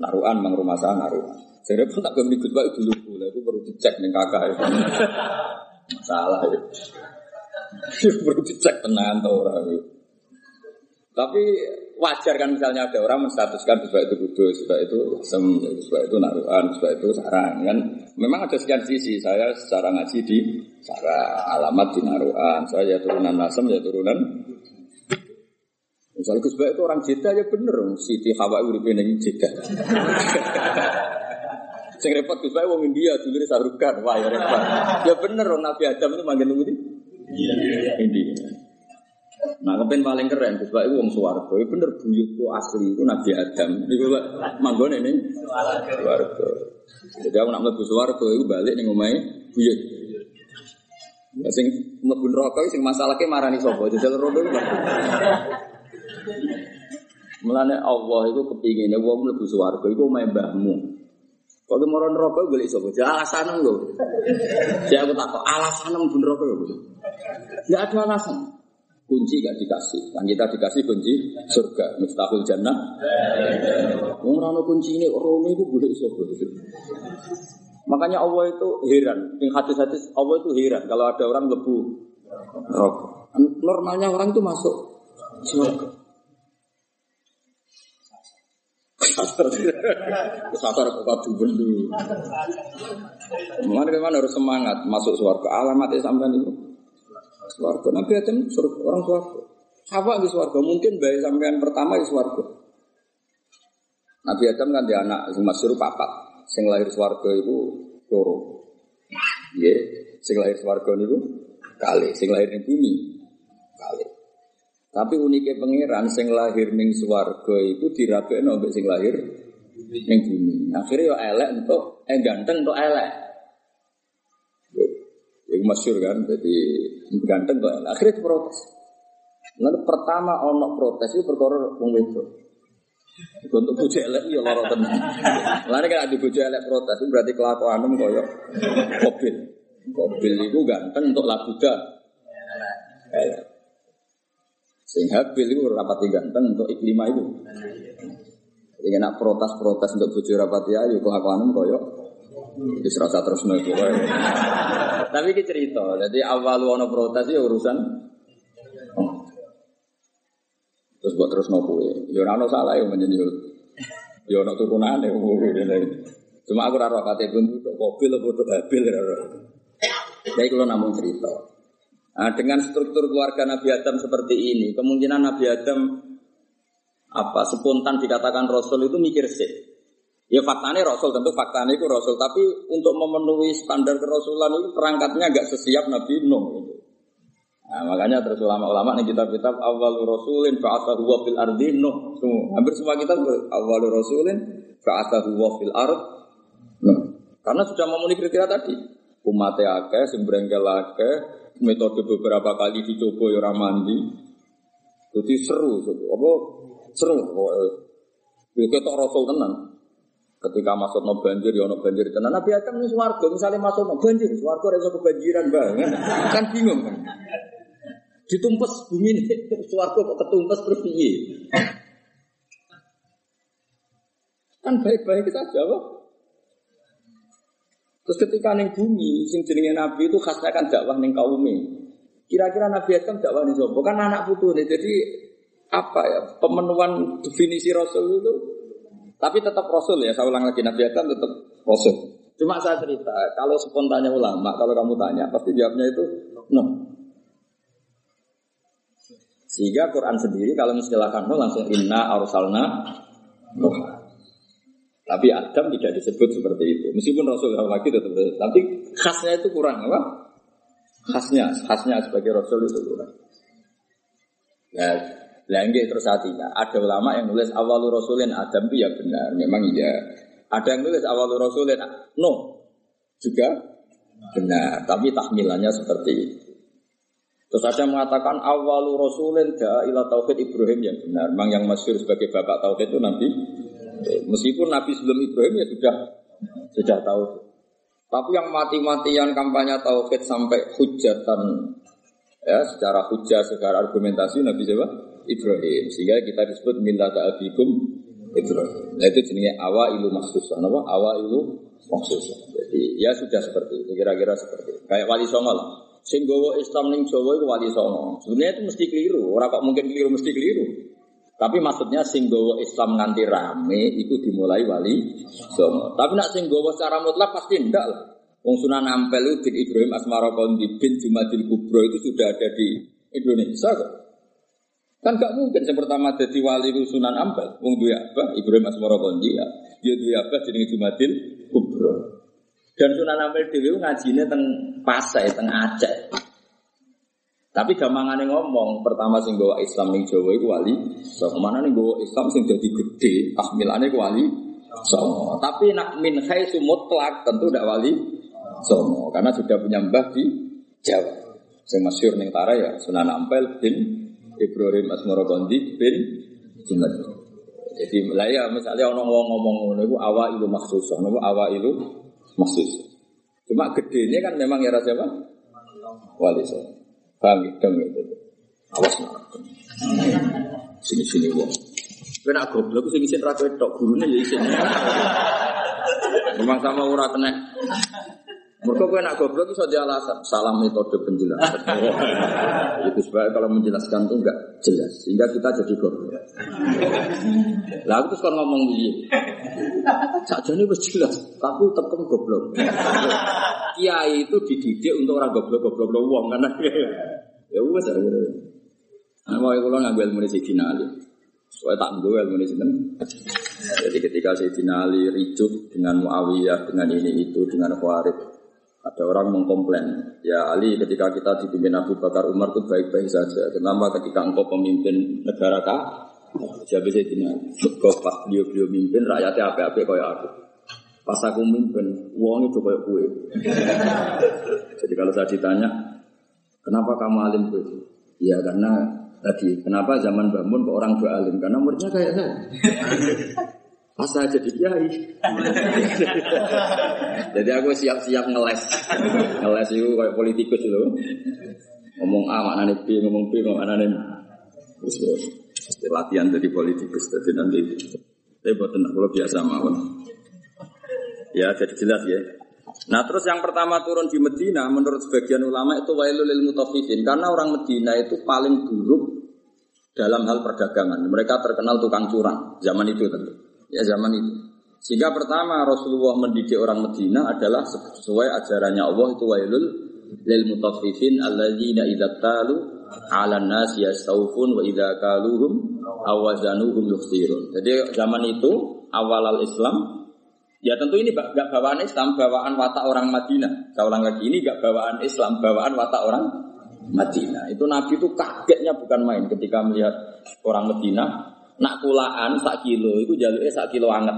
naruhan, mang rumah saya naruhan. Saya pun tak kembali Gus itu dulu, itu perlu dicek nih kakak itu. Masalah itu. perlu dicek tenang atau orang itu. Tapi wajar kan misalnya ada orang menstatuskan sebab itu kudus, sebab itu sem, sebab itu naruhan, sebab itu sarang kan. Memang ada sekian sisi. Saya secara ngaji di cara alamat di naruhan. Saya ya turunan nasem, ya turunan. Misalnya Gus itu orang Jeddah ya bener, Siti Hawa uripe ning Jeddah. Sing repot Gus wong India dulu Sahrukan, wah ya repot. Ya bener Nabi Adam itu manggil nunggu di India. Nah, kepen paling keren, Gus Pak wong suwargo. Itu bener buyutku asli itu Nabi Adam. Iku manggone ini suwargo. Jadi aku nak mlebu suwargo itu balik ning omahe buyut. Ya sing mlebu neraka sing masalahke marani sapa? Jajal rodo itu. Mulane Allah itu kepingine wong mlebu suwargo iku omahe mbahmu. Kalau mau neraka golek sapa? Ya alasan lho. Ya aku takut alasan mlebu neraka ya. Tidak ada alasan kunci gak dikasih. Kan kita dikasih kunci surga, miftahul jannah. Wong ora kunci ini romi itu boleh sapa Makanya Allah itu heran, yang hadis-hadis Allah itu heran kalau ada orang lebu rokok. Normalnya orang itu masuk surga. Sabar kok kadu bendu. Mana mana harus semangat masuk surga. Alamatnya sampai itu. Swarga. Nabi Adam surga, orang swarga. Hawa di swarga. Mungkin bayi sampean pertama di swarga. Nabi Adam kan dia anak sing masyhur papat. Sing lahir swarga itu loro. Nggih, sing lahir swarga niku kali, sing lahir ning bumi kali. Tapi uniknya pangeran sing lahir ning swarga itu dirabekno mbek sing lahir ning bumi. Akhirnya yo elek untuk eh ganteng untuk elek. Itu masyur kan, jadi ganteng kok. Akhirnya protes. Lalu pertama ono protes itu perkara wong wedok. Untuk bojo elek ya lara tenan. Lalu kan ada bojo elek protes itu berarti kelakuanmu koyo mobil. Mobil itu ganteng untuk labuda. Elek. Sehingga Habil itu rapati ganteng untuk iklima itu. Jadi nak protes-protes untuk bojo rapati ayu kelakuanmu koyo itu serasa terus nopo. Tapi ini cerita. Jadi awal ono protes itu urusan Terus buat terus nopo ya. Ya ora salah ya menjadi Ya ono turunane Cuma aku ora roh kate pun tok mobil tok habil ora Jadi kalau namun cerita. Nah, dengan struktur keluarga Nabi Adam seperti ini, kemungkinan Nabi Adam apa spontan dikatakan Rasul itu mikir sih. Ya faktanya Rasul, tentu faktanya itu Rasul. Tapi untuk memenuhi standar kerasulan itu perangkatnya agak sesiap Nabi Nuh. Gitu. Nah, makanya terus ulama-ulama nih kitab-kitab awal rasulin fa'asahu wa fil ardi nuh. Semua. Hampir semua kitab awal rasulin fa'asahu wa fil ard nuh. Karena sudah memenuhi kriteria tadi. Umatnya akeh, sembrengkel metode beberapa kali dicoba ya mandi. Jadi seru, apa seru pokoknya. Kita rasul tenan. Ketika masuk no banjir, ya no banjir tenan. Nabi Adam ini suwargo, misalnya masuk no banjir, suwargo rasa kebanjiran banget. Kan bingung kan. Ditumpes bumi ini, suwargo kok ketumpes terus? Kan baik-baik saja, Pak. Terus ketika neng bumi, sing jenenge Nabi itu khasnya kan dakwah neng kaume. Kira-kira Nabi Adam dakwah nih sopo kan anak putu nih. Jadi apa ya pemenuhan definisi Rasul itu tapi tetap Rasul ya, saya ulang lagi Nabi Adam tetap Rasul. Cuma saya cerita, kalau spontannya ulama, kalau kamu tanya, pasti jawabnya itu no. Sehingga Quran sendiri kalau mengistilahkan no langsung inna arsalna no. Tapi Adam tidak disebut seperti itu. Meskipun Rasul lagi tetap tapi khasnya itu kurang apa? Khasnya, khasnya sebagai Rasul itu kurang. Ya, Lagi terus hatinya. Ada ulama yang nulis awal rasulin Adam itu ya benar, memang iya. Ada yang nulis awal rasulin no juga benar, tapi tahmilannya seperti itu. Terus ada yang mengatakan awal rasulin da ila tauhid Ibrahim yang benar. Memang yang masyhur sebagai bapak tauhid itu nanti meskipun Nabi sebelum Ibrahim ya sudah sudah tahu. Tapi yang mati-matian kampanye tauhid sampai hujatan ya secara hujah secara argumentasi Nabi siapa? Ibrahim. Sehingga kita disebut millata abikum Ibrahim. Nah itu jenisnya awa ilu maksusah. Apa? Awa ilu maksusah. Jadi ya sudah seperti itu. Kira-kira seperti itu. Kayak wali songo lah. Islam ning Jawa itu wali songo. Sebenarnya itu mesti keliru. Orang kok mungkin keliru mesti keliru. Tapi maksudnya sing Islam nganti rame itu dimulai wali songo. Tapi nak sing secara mutlak pasti ndak lah. Wong Sunan Ampel bin Ibrahim Asmara Kondi bin Jumadil Kubro itu sudah ada di Indonesia kok. Kan gak mungkin yang pertama jadi wali Sunan Ampel. Wong duwe apa? Ibrahim Asmara Kondi ya. Dia duwe apa jenenge Jumadil Kubro. Dan Sunan Ampel dhewe ngajine teng Pasai, teng Aceh. Tapi gampangane ngomong, pertama sing gawa Islam ning Jawa iku wali. So, ke mana nih gawa Islam sing jadi gede, tahmilane ku wali. So, tapi nak min haitsu mutlak tentu ndak wali. So, karena sudah punya mbah di Jawa. Sing masyhur ning Tara ya Sunan Ampel bin Ibrahim Asmara Kondi bin Jumat. Jadi lah ya misalnya orang ngomong ngomong itu awa ilu maksus, nopo awa ilu maksus. Cuma gedenya kan memang ya siapa? Wali saya. Paham gitu gitu. Awas nak. Sini sini wong. Kowe nak goblok sing isin ra kowe tok gurune ya isin. Memang sama ora kena mereka gue nak goblok itu saja alasan salah metode penjelasan. itu sebab kalau menjelaskan itu enggak jelas sehingga kita jadi goblok. Lalu terus kan ngomong begini, saja ini jelas, tapi tetap goblok. Kiai itu dididik untuk orang goblok-goblok uang karena ya wes ya. Nah, mau kalau ngambil ilmu Sayyidina Ali, soalnya tak ngambil ilmu Jadi ketika Sayyidina Ali ricuh dengan Muawiyah, dengan ini itu, dengan Khawarij, Ada orang mengkomplain, ya Ali ketika kita dipimpin Abu Bakar Umar itu baik-baik saja. Kenapa ketika engkau pemimpin negara kah? Siapa sih ini? Kau pas beliau beliau mimpin rakyatnya apa-apa kayak aku. Pas aku mimpin, uang itu kayak kue. Jadi kalau saya ditanya, kenapa kamu alim gue? Ya karena tadi, kenapa zaman bangun orang dua alim? Karena muridnya kayak saya. Pas saya jadi kiai. jadi aku siap-siap ngeles. Ngeles itu kayak politikus loh. Ngomong A maknanya B, ngomong B maknanya Terus latihan jadi politikus. Jadi nanti saya buat tenang kalau biasa mawon. Ya jadi jelas ya. Nah terus yang pertama turun di Medina menurut sebagian ulama itu wailul lil mutaffifin karena orang Medina itu paling buruk dalam hal perdagangan. Mereka terkenal tukang curang zaman itu tentu ya zaman itu. Sehingga pertama Rasulullah mendidik orang Medina adalah sesuai ajarannya Allah itu wailul lil mutaffifin alladzina idza talu 'ala nas yastawfun wa idza kaluhum awazanuhum yukhsirun. Jadi zaman itu awal al Islam Ya tentu ini gak bawaan Islam, bawaan watak orang Madinah. Saya ulang lagi, ini gak bawaan Islam, bawaan watak orang Madinah. Itu Nabi itu kagetnya bukan main ketika melihat orang Madinah Nak kulaan sak kilo, itu jalurnya sak kilo anget.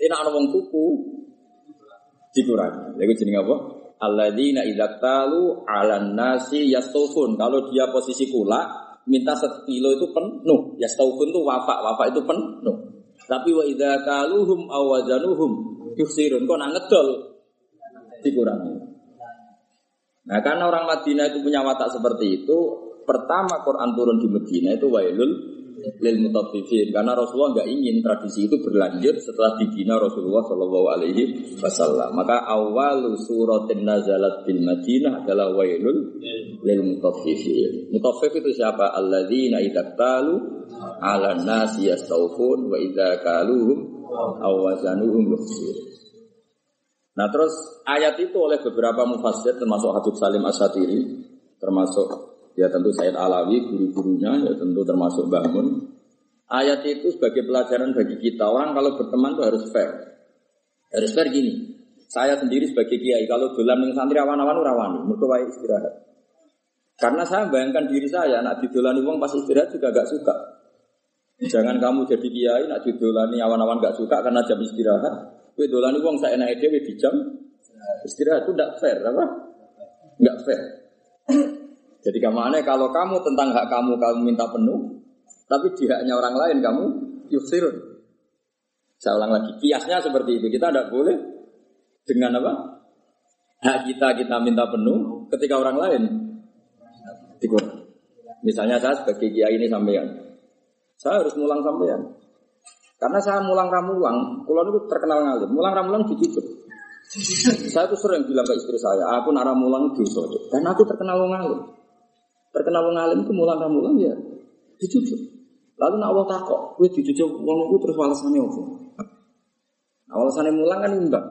Ini nak wong tuku dikurangi. Jeneng apa? Alladzina idza talu 'alan nasi yastufun. Kalau dia posisi kula, minta sekilo itu penuh. Yastufun itu wafak, wafak itu penuh. Tapi wa idza kaluhum aw wazanuhum yuksirun. Kok nak dikurangi. Nah, karena orang Madinah itu punya watak seperti itu, pertama Quran turun di Madinah itu wailul lil mutaffifin. Karena Rasulullah nggak ingin tradisi itu berlanjut setelah dibina Rasulullah Shallallahu Alaihi Wasallam. Maka awal suratin nazalat bil Madinah adalah wailul lil mutaffifin. Mutaffif itu siapa? Alladzina idaktalu ala nasi yastawfun wa idza kaluhum awazanuhum yukhsir Nah terus ayat itu oleh beberapa mufassir termasuk Habib Salim Asyatiri termasuk ya tentu Said Alawi, guru-gurunya, ya tentu termasuk bangun. Ayat itu sebagai pelajaran bagi kita. Orang kalau berteman itu harus fair. Harus fair gini. Saya sendiri sebagai kiai, kalau dolan dengan santri awan-awan rawani, mereka istirahat. Karena saya bayangkan diri saya, nak didolani uang pas istirahat juga gak suka. Jangan kamu jadi kiai, nak didolani awan-awan gak suka karena jam istirahat. Kue dolani uang saya enak dewe di jam istirahat itu tidak fair, apa? Nggak fair. Jadi ke mana kalau kamu tentang hak kamu kamu minta penuh, tapi di haknya orang lain kamu yusirun. Saya ulang lagi, kiasnya seperti itu. Kita tidak boleh dengan apa? Hak kita kita minta penuh, ketika orang lain dikurang. Misalnya saya sebagai kiai ini sampean, saya harus mulang sampean. Karena saya mulang ramulang, kulon itu terkenal ngalim. Mulang ramulang dicucuk. saya tuh sering bilang ke istri saya, aku nara mulang dosa. Dan aku terkenal ngalim. Terkenal wong alim itu mulang mulang ya dicucuk. Lalu nak Allah takok, kowe dicucuk wong itu terus walasane opo? Nah, walasane mulang kan imbang.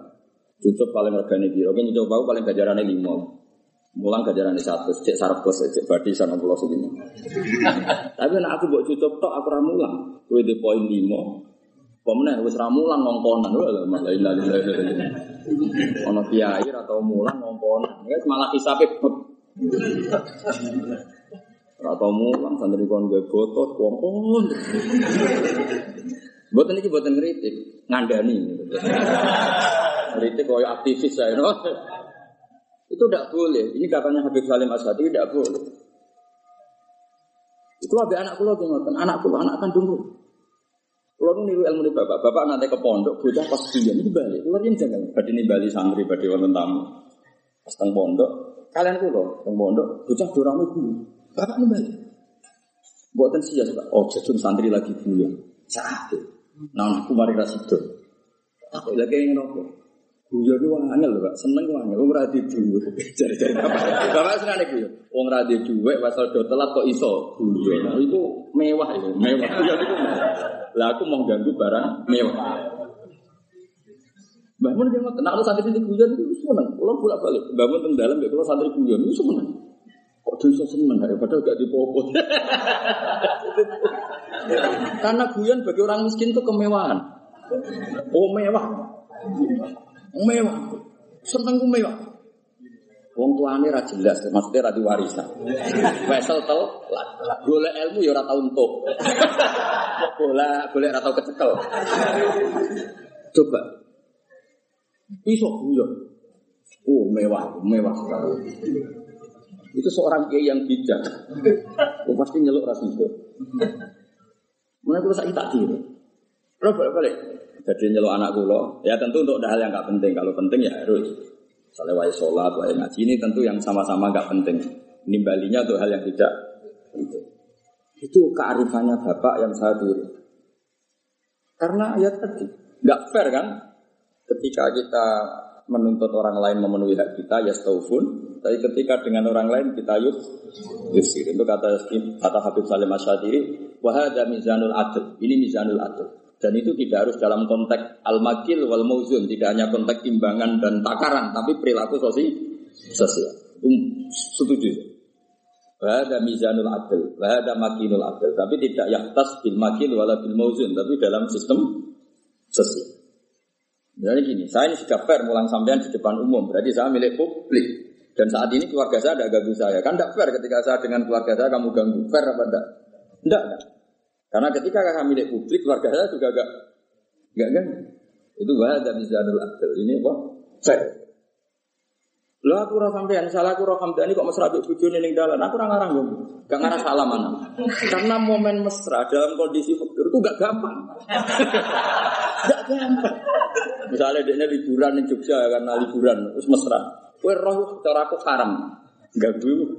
Cucuk paling regane piro? Ki nyucuk bau paling gajarane 5. Mulang gajarane 100, cek sarap bos cek badi sana pulau segini. Tapi nak aku buat cucuk tok aku ra mulang. Kowe di poin 5. Pemenang wis ra mulang ngongkonan lho malah ilaha illallah. Ono kiai atau mulang ngongkonan. Wis malah hisabe Rata mulang santri kon gue botot kumpul. Boten iki boten kritik, ngandani. Kritik koyo aktivis saya, no? Itu tidak boleh. Ini katanya Habib Salim Asadi tidak boleh. Itu ada anak kulo ngoten, anak kulo anak kandung kulo. Kulo niru ilmu bapak, bapak nanti ke pondok, bocah pas dia ini balik, keluar yang jangan. Ini balik santri, badi wonten tamu. Pas pondok, kalian kulo, teng pondok, bocah dorame kulo. Bapak kembali. Buatan sih ya Oh, jajun santri lagi bulan. Saat Nah, aku mari rasido. Aku lagi yang rokok. Guyon itu angel loh, Pak. Seneng angel. Wong ra di dhuwit. Jare-jare bapak. Senane guyon. Wong ra di dhuwit pasal do telat kok iso guyon. Nah, itu mewah itu, mewah. Guyon itu Lah aku mau ganggu barang mewah. Bangun dia mau tenang, santri itu guyon itu seneng. Kalau bolak balik, bangun teng dalam, kalau santri guyon itu seneng. Kok bisa seneng daripada gak dipopot. Karena guyon bagi orang miskin itu kemewahan. Oh mewah. Mewah. Seneng ku mewah. Wong tuane ra jelas, maksudnya ra warisan. Wesel tel, golek ilmu ya ora tau entuk. Bola, golek ora tau kecekel. Coba. Iso guyon. Oh, mewah, mewah sekali. Itu seorang kiai yang bijak. Oh, pasti nyeluk ras itu. Mana kalau saya tak diri. Kalau balik-balik. Jadi nyeluk anak kulo, ya tentu untuk hal yang nggak penting. Kalau penting ya harus. Misalnya wajah sholat, wajah ngaji ini tentu yang sama-sama nggak penting. Nimbalinya tuh hal yang tidak penting. Itu kearifannya bapak yang saya diri. Karena ayat tadi nggak fair kan? Ketika kita menuntut orang lain memenuhi hak kita, ya staufun. Tapi ketika dengan orang lain kita yuk yusir. Itu kata kata Habib Salim Asyadiri, wahada mizanul adl. Ini mizanul adl. Dan itu tidak harus dalam konteks al-makil wal mauzun, tidak hanya konteks timbangan dan takaran, tapi perilaku sosial. sosial. Um, setuju. Wahada mizanul adil, wahada makinul adil. Tapi tidak yaktas bil makil wala bil mauzun, tapi dalam sistem sosial. Jadi gini, saya ini sudah fair mulang sampean di depan umum, berarti saya milik publik. Dan saat ini keluarga saya ada ganggu saya. Kan tidak fair ketika saya dengan keluarga saya kamu ganggu. Fair apa? Enggak, enggak. Karena ketika kakak milik publik, keluarga saya juga gak, gak kan? Itu ada mizanul adil. Ini apa? Saya. Lo aku rasa sampean, salah aku roh ini kok mesra bik bujune ning dalan. Aku ora ngarang yo. Gak ngarang salah mana. Karena momen mesra dalam kondisi fakir itu gak gampang. gak gampang. Misalnya dia liburan di Jogja karena liburan terus mesra. Kue roh cara aku haram. Gak dulu.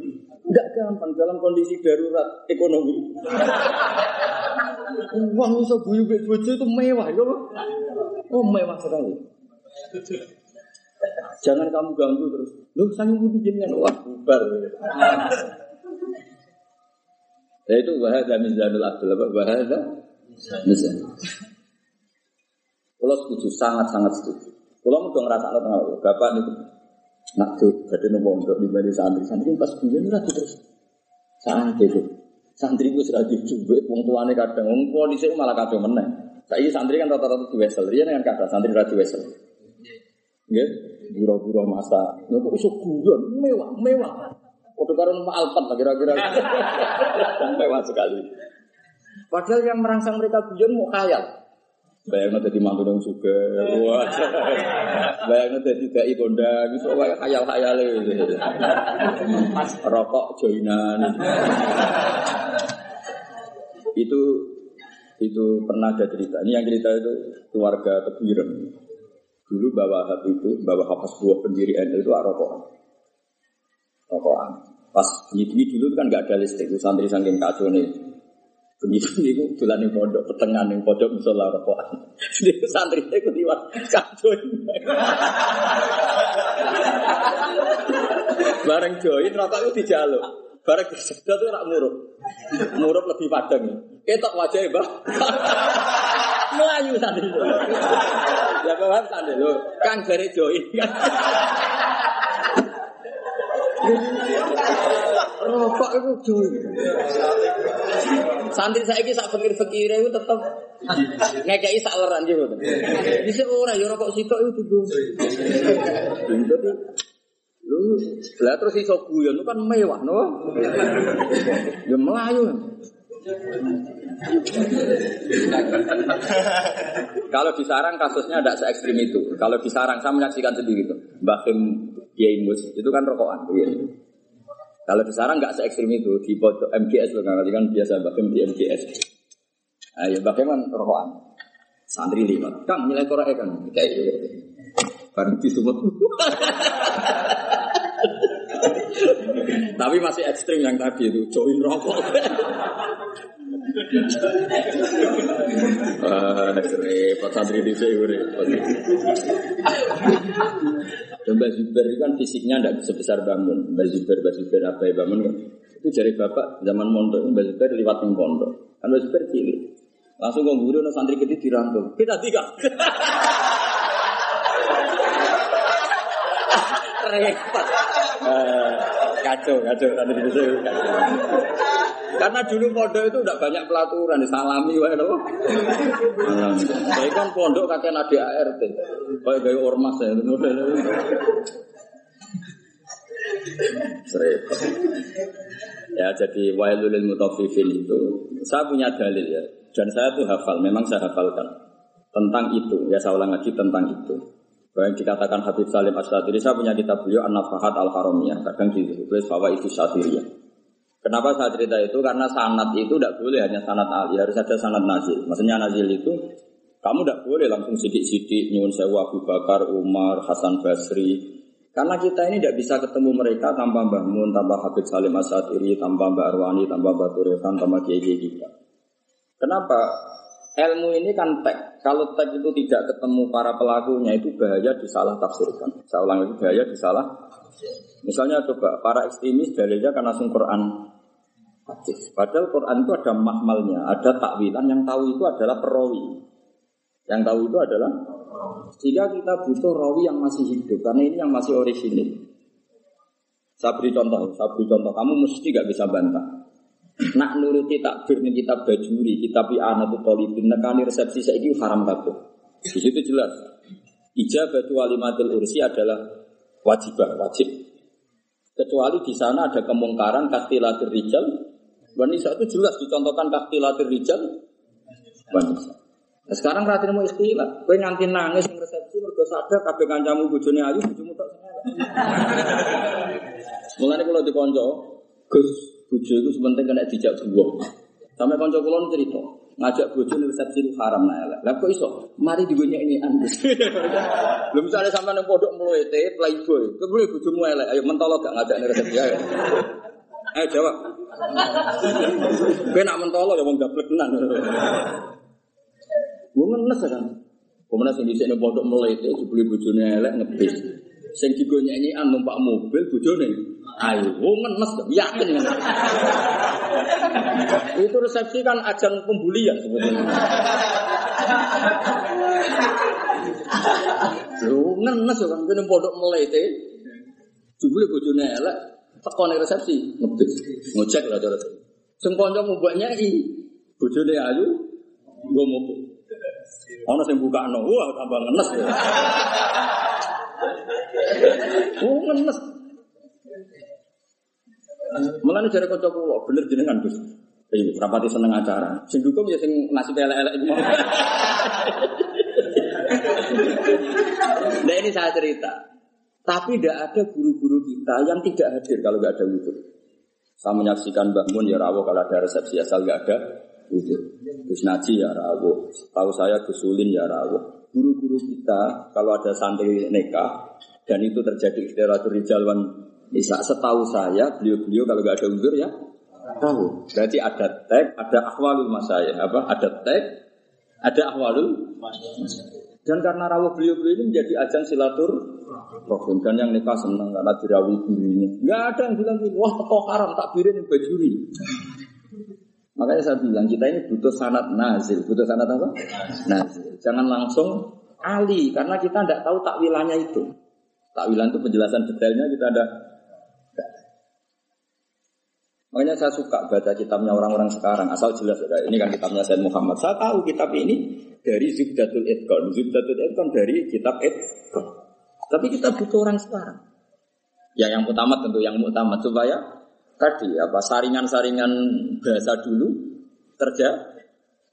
Gak gampang dalam kondisi darurat ekonomi. Uang bisa buyu bojo itu mewah ya Oh mewah sekali. Jangan kamu ganggu terus. Lu sangat butuh jenengan wah bubar. Ya itu bahasa mizanul adil apa bahasa mizan. Kalau setuju sangat sangat setuju. Kalau mau dong rasa tengah bapak nih nak tuh jadi nopo untuk di santri santri pas bulan lah terus sangat gitu. Santri gue sudah dijual, wong tuane kadang, di sini malah kacau meneng. Saya santri kan rata-rata dua wesel, dia dengan kata santri rata wesel. Ya, buro-buro masa, nggak kok iso guyon, mewah, mewah. Waktu karun alpat lah kira-kira, mewah sekali. Padahal yang merangsang mereka guyon mau khayal. Bayangnya jadi mantu dong juga, wah. Bayangnya jadi dai kondang, itu kayak khayal-khayal Rokok joinan. itu itu pernah ada cerita. Ini yang cerita itu keluarga Tebuirem. Dulu bawa hati itu, bawa kapas buah pendiri NU itu rokokan. Rokokan. Pas bunyi dulu kan nggak ada listrik, santri saking kacau nih Begitu niku dolan ning pondok, petengan ning pondok musala rokokan. Jadi santri itu liwat kadon. Bareng join rokok itu dijaluk. Bareng disedot itu rak murup. Murup lebih padang. Ketok wajahnya, Mbah. Melayu santri. Ya paham santri lho. Kan jare join kan. Rokok itu join. Santri saya ini sak fakir-fakir itu tetap ngekei sak leran juga. Bisa orang ya rokok sitok itu tuh. Jadi lu lah terus iso itu kan mewah no. Ya melayu. Kalau di sarang kasusnya tidak se ekstrim itu. Kalau di sarang saya menyaksikan sendiri itu. Mbak Kim itu kan rokokan. Iya. Kalau di sana nggak se ekstrim itu di pojok MGS loh kan kan biasa bahkan di MGS. Ayo ya bagaimana rokokan? Santri lima, kang nilai korek kan kayak gitu. Bareng di sumut. Tapi masih ekstrim yang tadi itu join rokok. Ah, repot santri di sini repot. Dan Mbak Zubair itu kan fisiknya tidak sebesar bangun. Mbak Zubair, Mbak Zubair apa ya bangun kan? Itu dari bapak zaman mondok Mbak Zubair lewat di pondok. Kan Mbak Zubair cilik. Langsung kau guru santri kita dirangkul. Kita tiga. Repot. Uh, kacau, kacau. Santri itu karena dulu pondok itu tidak banyak pelaturan, salami wae lho. Saya kan pondok kakek Nadia ART. Kayak gaya ormas ya. Serempet. Ya jadi wailulil mutaffifin itu saya punya dalil ya dan saya tuh hafal, memang saya hafalkan tentang itu. Ya saya ulang lagi tentang itu. Bahwa yang dikatakan Habib Salim Asyadiri, saya punya kitab beliau An-Nafahat Al-Haramiyah, kadang ditulis bahwa itu Syadiriyah. Kenapa saya cerita itu? Karena sanat itu tidak boleh hanya sanat Ali, harus ada sanat nazil. Maksudnya nazil itu kamu tidak boleh langsung sidik-sidik nyuwun sewu Abu Bakar, Umar, Hasan Basri. Karena kita ini tidak bisa ketemu mereka tanpa Mbah Mun, tanpa Habib Salim Asyadiri, tanpa Mbak Arwani, tanpa Mbak Turekan, tanpa Kiai kita. Kenapa? Ilmu ini kan teks. Kalau teks itu tidak ketemu para pelakunya itu bahaya disalah tafsirkan. Saya ulang lagi bahaya disalah. Misalnya coba para ekstremis dalilnya kan langsung Quran hadis. Padahal Quran itu ada makmalnya, ada takwilan yang tahu itu adalah perawi. Yang tahu itu adalah jika kita butuh rawi yang masih hidup karena ini yang masih orisinil. Saya beri contoh, saya beri contoh. Kamu mesti gak bisa bantah. Nak nuruti takbir nih kitab bajuri, kitab anak talibin, nekani resepsi saya itu haram kabeh. Di situ jelas. Ijabatu walimatul ursi adalah wajibah, wajib. Kecuali di sana ada kemungkaran kastilatir rijal. Wanita itu jelas dicontohkan kastilatir rijal. Wanita. Nah, sekarang ratin mau istilah, kue nganti nangis yang resepsi mergo sadar kabeh kancamu bojone ayu bojomu tak Mulane kalau dikonco, Gus Bojo itu sebentar kena dijak buah. Sampai konco kulon cerita, ngajak bojo nih resepsi itu haram nah lah. Lah kok iso? Mari digonya ini anus. Belum misalnya sampai neng podok meluete playboy, kemudian bojomu elek, ayo mentolo gak ngajak nih resepsi ayo. Ayo jawab. Gue nak mentolo ya mau gablek tenan. Gue ngenes kan. Kemudian sing dhisik ning pondok melete dibeli bojone elek ngebis. Sing digonyanyian numpak mobil bojone Ayo, oh ngenes yakin? Itu resepsi kan ajang pembulian sebetulnya. Lu ngenes kan kene pondok melete. Jebule bojone elek tekone resepsi ngebis. Ngecek lah cara. Sing kanca mbok nyai bojone ayu nggo mobil. Ana sing bukakno, wah tambah ngenes. Oh ngenes. Mulane jare kanca kula bener jenengan Gus. Iya, rapati seneng acara. Sing dukung ya sing nasib elek-elek itu. Nah ini saya cerita. Tapi tidak ada guru-guru kita yang tidak hadir kalau nggak ada wudhu. Saya menyaksikan Mbak Mun ya rawo kalau ada resepsi asal nggak ada wudhu. Gus Naji ya rawo. Tahu saya Gus Sulin ya rawo. Guru-guru kita kalau ada santri nikah dan itu terjadi istirahat rijalwan bisa setahu saya beliau-beliau kalau nggak ada uzur ya tahu. Berarti ada tag, ada akhwalul masaya, apa? Ada tag, ada akhwalul dan karena rawuh beliau-beliau ini menjadi ajang silatur rohim dan yang nikah senang karena dirawi gurunya. Nggak ada yang bilang wah teko haram takbirin yang bajuri. Makanya saya bilang kita ini butuh sanat nazil, butuh sanat apa? Nazil. Jangan langsung ali karena kita tidak tahu takwilannya itu. Takwilan itu penjelasan detailnya kita ada Makanya saya suka baca kitabnya orang-orang sekarang, asal jelas ya. Ini kan kitabnya Said Muhammad. Saya tahu kitab ini dari Zubdatul Edkon. Zubdatul Edkon dari kitab Edkon. Tapi kita butuh orang sekarang. Ya yang utama tentu yang utama supaya tadi apa saringan-saringan bahasa dulu terja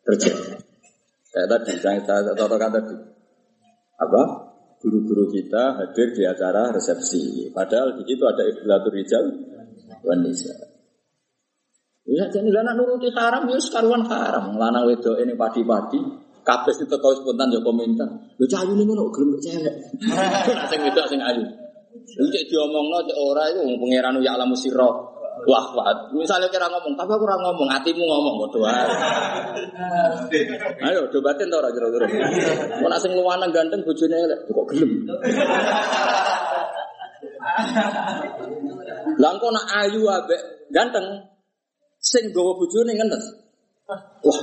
terjadi. Kayak tadi saya contohkan tadi apa guru-guru kita hadir di acara resepsi. Padahal di situ ada Iblatul Rijal Wanisa. Ya jadi lana nuruti haram ya sekaruan haram. Lanang wedok ini padi-padi. Kabeh itu tau spontan ya komentar. Lho cah ayu niku kok gelem cewek. Sing wedok sing ayu. Lu cek diomongno cek ora iku wong pangeran ya alamu sirra. Wah, wah. Misalnya kira ngomong, tapi aku ora ngomong, hatimu ngomong kok doa. Ayo debatin to ora kira-kira. Mun sing luwanang ganteng bojone elek kok gelem. Lah nak ayu abe ganteng, Sing gawa bojone ngenes. Wah,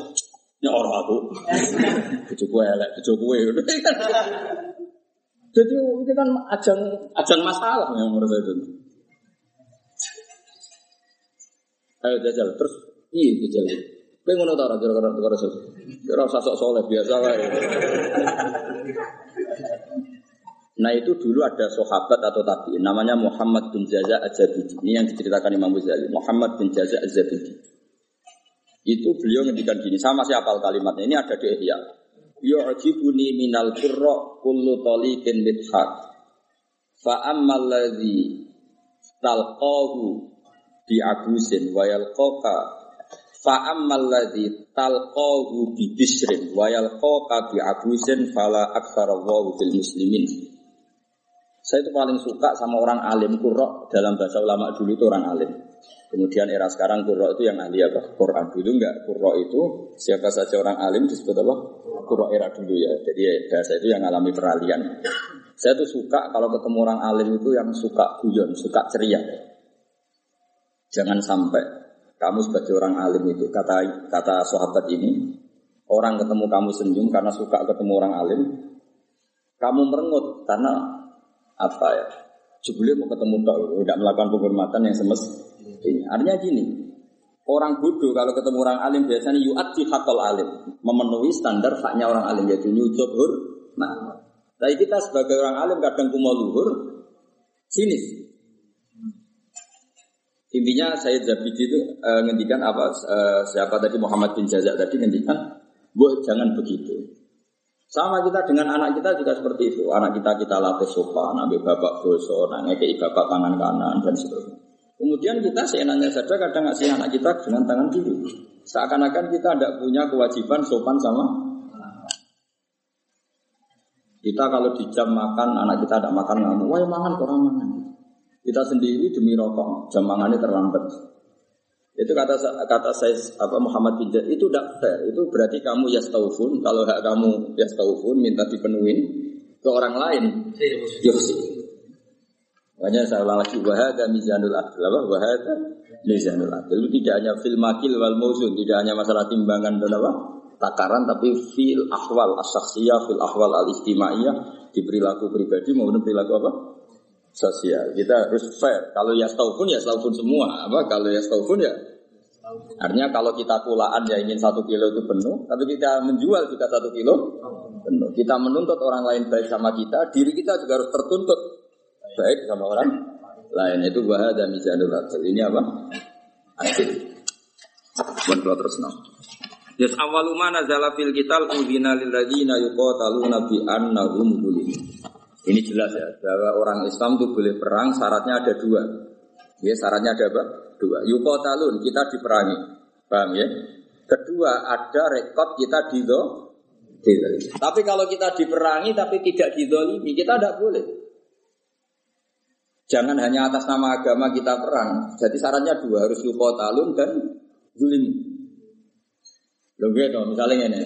nyoro aku. Bojoku elek, bojoku ngono. Jadi itu kan ajang ajang masalah yang menurut saya itu. Ayo jajal terus iya jajal. Kowe ngono ta ora kira-kira kira Ora usah sok soleh biasa wae. Nah itu dulu ada sahabat atau tabiin namanya Muhammad bin Jaza Az-Zabidi. Ini yang diceritakan Imam Ghazali. Muhammad bin Jaza Az-Zabidi. Itu beliau ngendikan gini, sama siapa kalimatnya. Ini ada di Ihya. Yu'jibuni minal qurra kullu taliqin mithaq. Fa ammal ladzi talqahu bi abusin wa yalqaka fa ammal ladzi talqahu bi bisrin wa yalqaka bi abusin fala aktsara bil muslimin. Saya itu paling suka sama orang alim kurok dalam bahasa ulama dulu itu orang alim. Kemudian era sekarang kurok itu yang ahli apa? Quran dulu enggak. Kurok itu siapa saja orang alim disebut apa? Kurok era dulu ya. Jadi bahasa itu yang alami peralihan. Saya tuh suka kalau ketemu orang alim itu yang suka guyon, suka ceria. Jangan sampai kamu sebagai orang alim itu kata kata sahabat ini orang ketemu kamu senyum karena suka ketemu orang alim, kamu merengut karena apa ya? Jebule mau ketemu tak tidak melakukan penghormatan yang semestinya. Artinya gini orang bodoh kalau ketemu orang alim biasanya yu'ati hakol alim memenuhi standar haknya orang alim yaitu nyucuk hur nah tapi kita sebagai orang alim kadang kumal luhur sinis. Intinya saya Zabidi itu e, ngendikan apa? E, siapa tadi? Muhammad bin Jazak tadi ngendikan, bu jangan begitu. Sama kita dengan anak kita juga seperti itu. Anak kita kita latih sopan, ambil bapak boso, ngekei bapak tangan kanan dan seterusnya. Kemudian kita seenaknya saja kadang ngasih anak kita dengan tangan kiri. Seakan-akan kita tidak punya kewajiban sopan sama kita kalau di jam makan anak kita tidak makan ngamuk, wah makan kurang makan. Kita sendiri demi rokok jam makannya terlambat. Itu kata kata saya apa Muhammad bin Jad, itu tidak fair. Itu berarti kamu ya yastaufun. Kalau hak kamu ya yastaufun minta dipenuhin ke orang lain. Yuksi. Makanya saya ulang lagi wahada mizanul adil apa wahada mizanul adil itu tidak hanya fil makil wal muzun tidak hanya masalah timbangan dan apa takaran tapi fil ahwal asaksiyah fil ahwal al istimaiyah di perilaku pribadi maupun perilaku apa sosial. Kita harus fair. Kalau ya pun ya pun semua. Apa kalau ya pun ya Artinya kalau kita kulaan ya ingin satu kilo itu penuh, tapi kita menjual juga satu kilo penuh. Kita menuntut orang lain baik sama kita, diri kita juga harus tertuntut baik sama orang lain. Itu bahaya mizanul adil. Ini apa? Adil. Buat terus no. Yes awaluma nazala fil kital udhina lil ladina yuqataluna bi annahum zulimun. Ini jelas ya, bahwa orang Islam itu boleh perang, syaratnya ada dua. Ya, syaratnya ada apa? Dua. Yukotalun, kita diperangi. Paham ya? Kedua, ada rekod kita dido. Tapi kalau kita diperangi tapi tidak didolimi, kita tidak boleh. Jangan hanya atas nama agama kita perang. Jadi syaratnya dua, harus yukotalun dan zulim. Loh gitu, misalnya ini.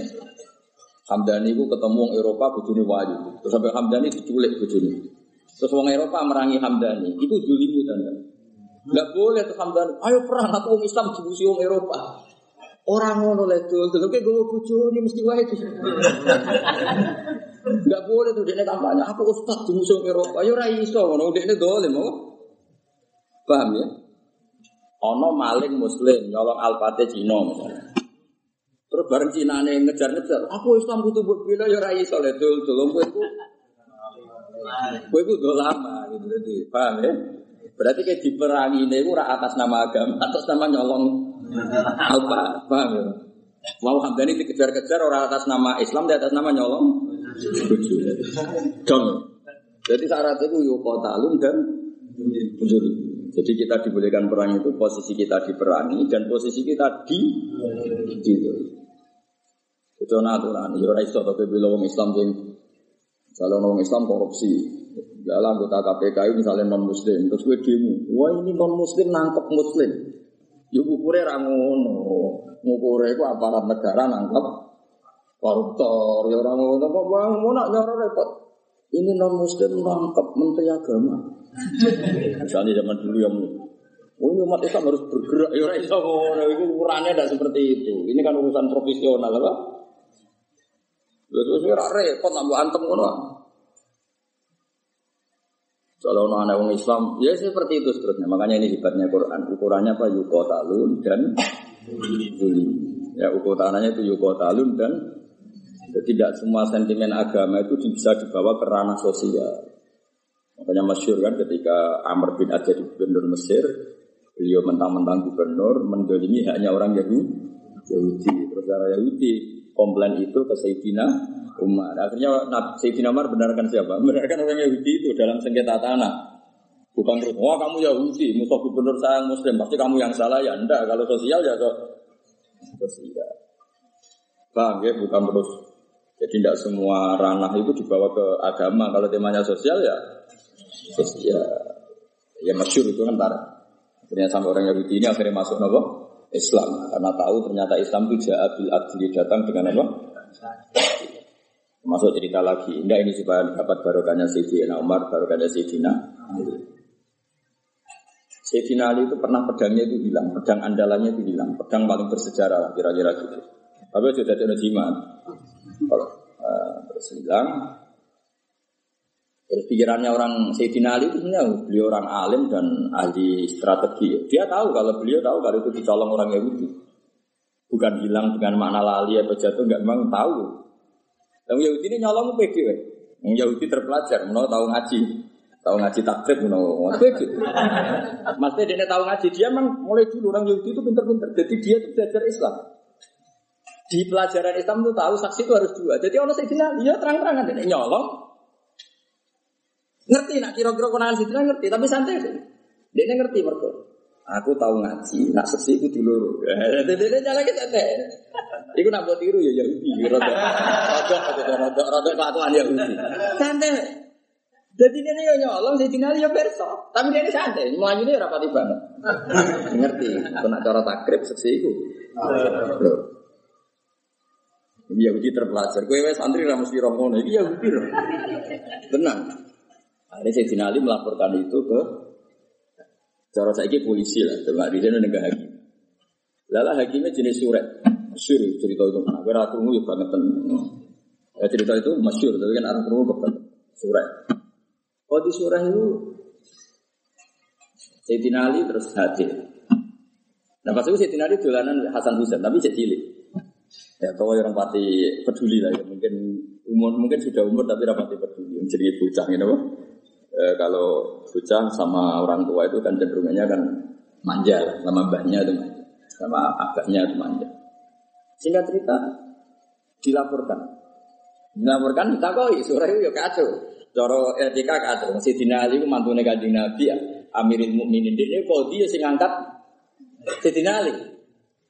Hamdani itu ketemu orang Eropa bujuni wahyu. Terus sampai Hamdani diculik bujuni. Terus orang Eropa merangi Hamdani. Itu julimu tanda. Enggak boleh tuh Hamdani. Ayo perang aku orang Islam dibusi orang Eropa. Orang ngono tuh, terus kayak gue bujuni mesti wahyu. Enggak boleh tuh dia kampanye. Aku ustad di musuh Eropa. Ayo rai iso ngono dia dole mau. Paham ya? Ono maling muslim nyolong alpate Cina misalnya. Terus bareng Cina nih ngejar-ngejar, aku Islam butuh buat bila ya rai soleh dul dul gue itu, gue itu udah lama gitu jadi paham ya? Berarti kayak diperangi ini ora atas nama agama, atas nama nyolong apa, paham ya? Mau Hamdani dikejar-kejar orang atas nama Islam, di atas nama nyolong Dong. Jadi syarat itu yukotalun dan Jadi kita dibolehkan perang itu posisi kita diperangi dan posisi kita di di itu aturan. Ya ora iso tapi bila wong Islam sing kalau wong Islam korupsi. Dalam anggota KPK misalnya non muslim, terus gue demo, wah ini non muslim nangkep muslim. Yuk ya ukurnya rangono, ngukurnya itu aparat negara nangkep koruptor, ya orang ngono kok bang mau nak nyoro repot. Ini non muslim nangkep menteri agama. Misalnya zaman dulu yang Oh, umat Islam harus bergerak. Ya, iso itu ukurannya tidak seperti itu. Ini kan urusan profesional, apa? Terus ora repot antem ngono. Kalau anak orang Islam, ya seperti itu seterusnya. Makanya ini hebatnya Quran. Ukurannya apa? Yukotalun dan Zuli. Ya ukurannya itu yukotalun dan tidak semua sentimen agama itu bisa dibawa ke ranah sosial. Makanya masyur kan ketika Amr bin Ad jadi gubernur Mesir, beliau mentang-mentang gubernur, mendolimi hanya orang Yahudi. Yahudi. Terus orang Yahudi komplain itu ke Sayyidina Umar. Akhirnya Sayyidina Umar benarkan siapa? Benarkan orang Yahudi itu dalam sengketa tanah. Bukan terus, wah kamu Yahudi, musuh gubernur saya Muslim, pasti kamu yang salah ya enggak. Kalau sosial ya so, sosial. Bang, ya bukan terus. Jadi tidak semua ranah itu dibawa ke agama. Kalau temanya sosial ya sosial. Ya masyur itu kan. Akhirnya sampai orang Yahudi ini akhirnya masuk nopo Islam karena tahu ternyata Islam itu jabil adli datang dengan apa? Masuk cerita lagi. Indah ini supaya dapat barokahnya Sayyidina Umar, barokahnya Sayyidina Ali. Sayyidina Ali itu pernah pedangnya itu hilang, pedang andalannya itu hilang, pedang paling bersejarah kira-kira gitu. Tapi sudah ada jimat. Kalau uh, terus terus pikirannya orang Sayyidina Ali itu sebenarnya beliau orang alim dan ahli strategi. Dia tahu kalau beliau tahu kalau itu dicolong orang Yahudi. Bukan hilang dengan makna lali atau jatuh, enggak memang tahu. Yang Yahudi ini nyolong pede, Yang Yahudi terpelajar, mau tahu ngaji. Tahu ngaji takrib no. Maksudnya dia tahu ngaji dia memang mulai dulu orang Yahudi itu pinter-pinter. Jadi dia itu belajar Islam. Di pelajaran Islam itu tahu saksi itu harus dua. Jadi orang Sayyidina dia terang-terangan dia nyolong. Ngerti nak kira-kira konangan Sayyidina ngerti tapi santai deh. Dia ngerti mereka. Aku tahu ngaji, nak seksi itu dulu. Jadi dia jalan kita deh. Iku nak buat tiru ya Yahudi. Rodok, rodok, rodok, rodok, rodok kelakuan Yahudi. Santai. Jadi dia ini nyolong, saya tinggal ya perso. Tapi dia santai, melayu ini rapati banget. Ngerti, kena cara takrib seksi itu. Yahudi terpelajar. Gue wes santri ramu mesti romono. Yahudi. Tenang. Akhirnya saya dinali melaporkan itu ke cara saya polisi lah. Coba di sana negara hakim. Lala hakimnya jenis surat. Masyur cerita itu. Nah, gue ratu ya banget. Ya, cerita itu masyur. Tapi kan orang kerungu banget. Surat. Oh di surah itu Sayyidina Ali terus hadir. Nah pas itu Sayyidina Ali dolanan Hasan Husain, tapi cek cilik. Ya kau orang pati peduli lah ya. Mungkin umur mungkin sudah umur tapi rapati peduli. Jadi bocah gitu E, kalau bocah sama orang tua itu kan cenderungnya kan manja lah, sama mbahnya itu manja, sama abahnya itu manja. Singkat cerita dilaporkan, dilaporkan kita kok surah itu ya kacau. Coro etika kata si Dina Ali mantune kanjeng Nabi ya. Amirul Mukminin dia kok dia sing ngangkat Sayyidina Ali.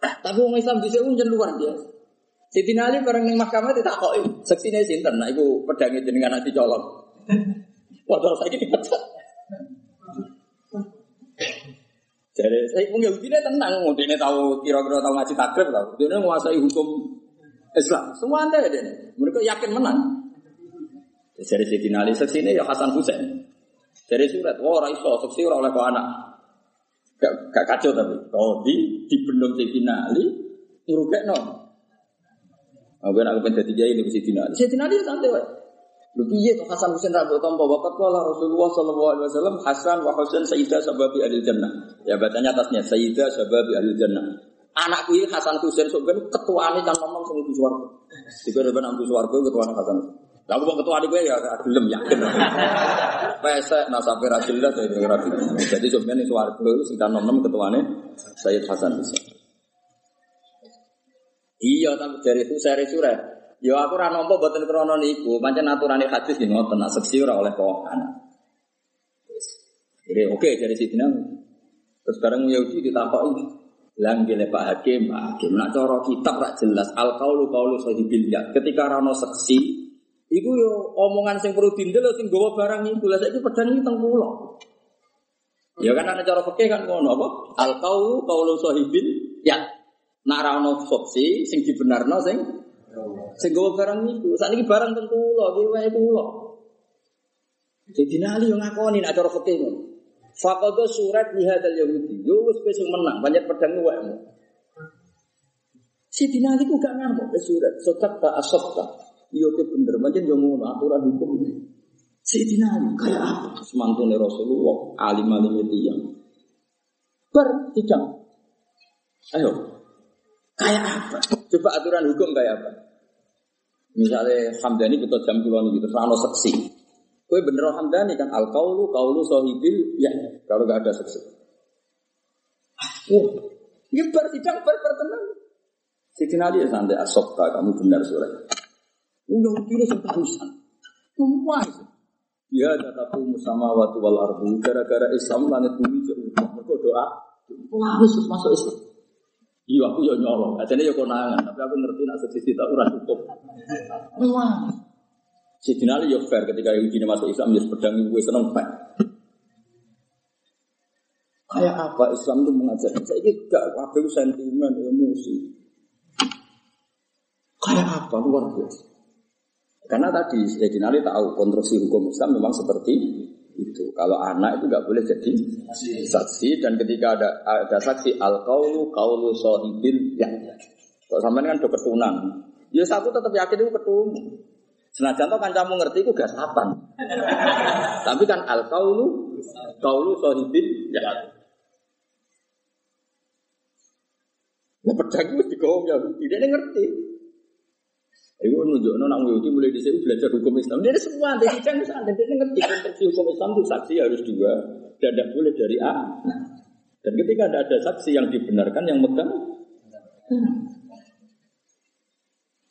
Tapi orang Islam bisa pun luar biasa. Sayyidina Ali bareng ning mahkamah ditakoki, saksine sinten? Nah iku pedange jenengan nanti colong. Padahal saya dipecat. Jadi saya pun Yahudi ini tenang, dia tahu kira-kira tahu ngaji takrib tahu. Dia menguasai hukum Islam. Semua anda ya dia. Mereka yakin menang. Jadi Sayyidina Ali seksi ini ya Hasan Husain. Dari surat, wah oh, raiso seksi orang oleh anak. Gak, gak kacau tapi. Kalau di di bendung Sayyidina Ali, ngurukek no. Aku nak kepen jadi lebih Sayyidina Ali. Sayyidina Ali ya santai wae. Lu piye tuh Hasan Husain ra tompo wakat kala Rasulullah sallallahu alaihi wasallam Hasan wa Husain sayyidah sababi ahli jannah. Ya bacanya atasnya sayyidah sababi ahli jannah. Anakku ini Hasan Husain sebenarnya ketuane kan ngomong sing di swarga. Dikira ben ambu swarga ketuane Hasan. Lalu mau ketua gue ya gelem yakin. Pesek nasabe ra jelas ya kira Jadi sebenarnya swarga sing kan nom ketuane Sayyid Hasan Husain. Iya, tapi dari itu saya surat. Ya aku ora nampa mboten krana niku, pancen aturane hadis ki ngoten, nak seksi ora oleh kok anak. Jadi oke dari Sidina. Terus sekarang Yahudi ditakoki, Lang gile Pak Hakim, Pak Hakim, nak cara kitab rak jelas al kaulu kaulu sahibil ya. Ketika rano seksi, Iku yo omongan sing perlu dindel sing gawa barang iku. Lah saiki pedang iki teng. Ya kan ana cara fikih kan ngono apa? Al qaulu qaulu sahibil ya. Nak ra ono opsi sing dibenarno sing sing gawa barang iku. Sakniki barang teng kula, iki wae kula. Jadi nali yo ngakoni nak cara fikih ngono. Faqadha surat li hadzal yahudi. Yo wis wis menang, banyak pedang wae. Si dinali ku gak ngamuk surat. Sotak ta asofta. Iya ke bener, macam yang mau aturan hukum ini. Sayyidina Ali kayak apa? Semantune Rasulullah, alim alim itu yang ber. Ayo, kayak apa? Coba aturan hukum kayak apa? Misalnya Hamdani kita jam kulon gitu, rano seksi. Kue bener Hamdani kan al kaulu kaulu sohibil ya kalau nggak ada seksi. Oh, ya bar tidak bar bertenang. Sidin Ali ya santai asokta kamu benar sore. Udah kira seterusan. Semua itu. Ya tatapu musama watu wal arbu gara-gara Islam langit bumi jauh. Mereka doa. Harus masuk Islam. Iya aku ya nyolong, aja ya konangan, tapi aku ngerti nak sedih tak urang cukup. Wah, Si Dinali ya fair ketika Yahudi masuk Islam ya pedang gue seneng pak. Kayak apa Islam itu mengajar? Saya ini gak kabel sentimen, emosi. Kayak apa luar biasa. Karena tadi Sayyidina Ali tahu konstruksi hukum Islam memang seperti itu. Kalau anak itu nggak boleh jadi saksi dan ketika ada ada saksi al kaulu kaulu sohibil ya. Kalau sampai kan udah ketunan, ya aku tetap yakin itu ketun. Senajan to kancamu ngerti ku gak sapan. Tapi kan al kaulu kaulu sohibin ya. Ya pedang itu digowong ya, tidak ngerti. Iku nunjuk nona Yahudi mulai di sini belajar hukum Islam. Dia semua dari sidang santai, dia ngerti konstruksi hukum Islam itu saksi harus dua dan tidak boleh dari A. Dan ketika ada ada saksi yang dibenarkan yang megang,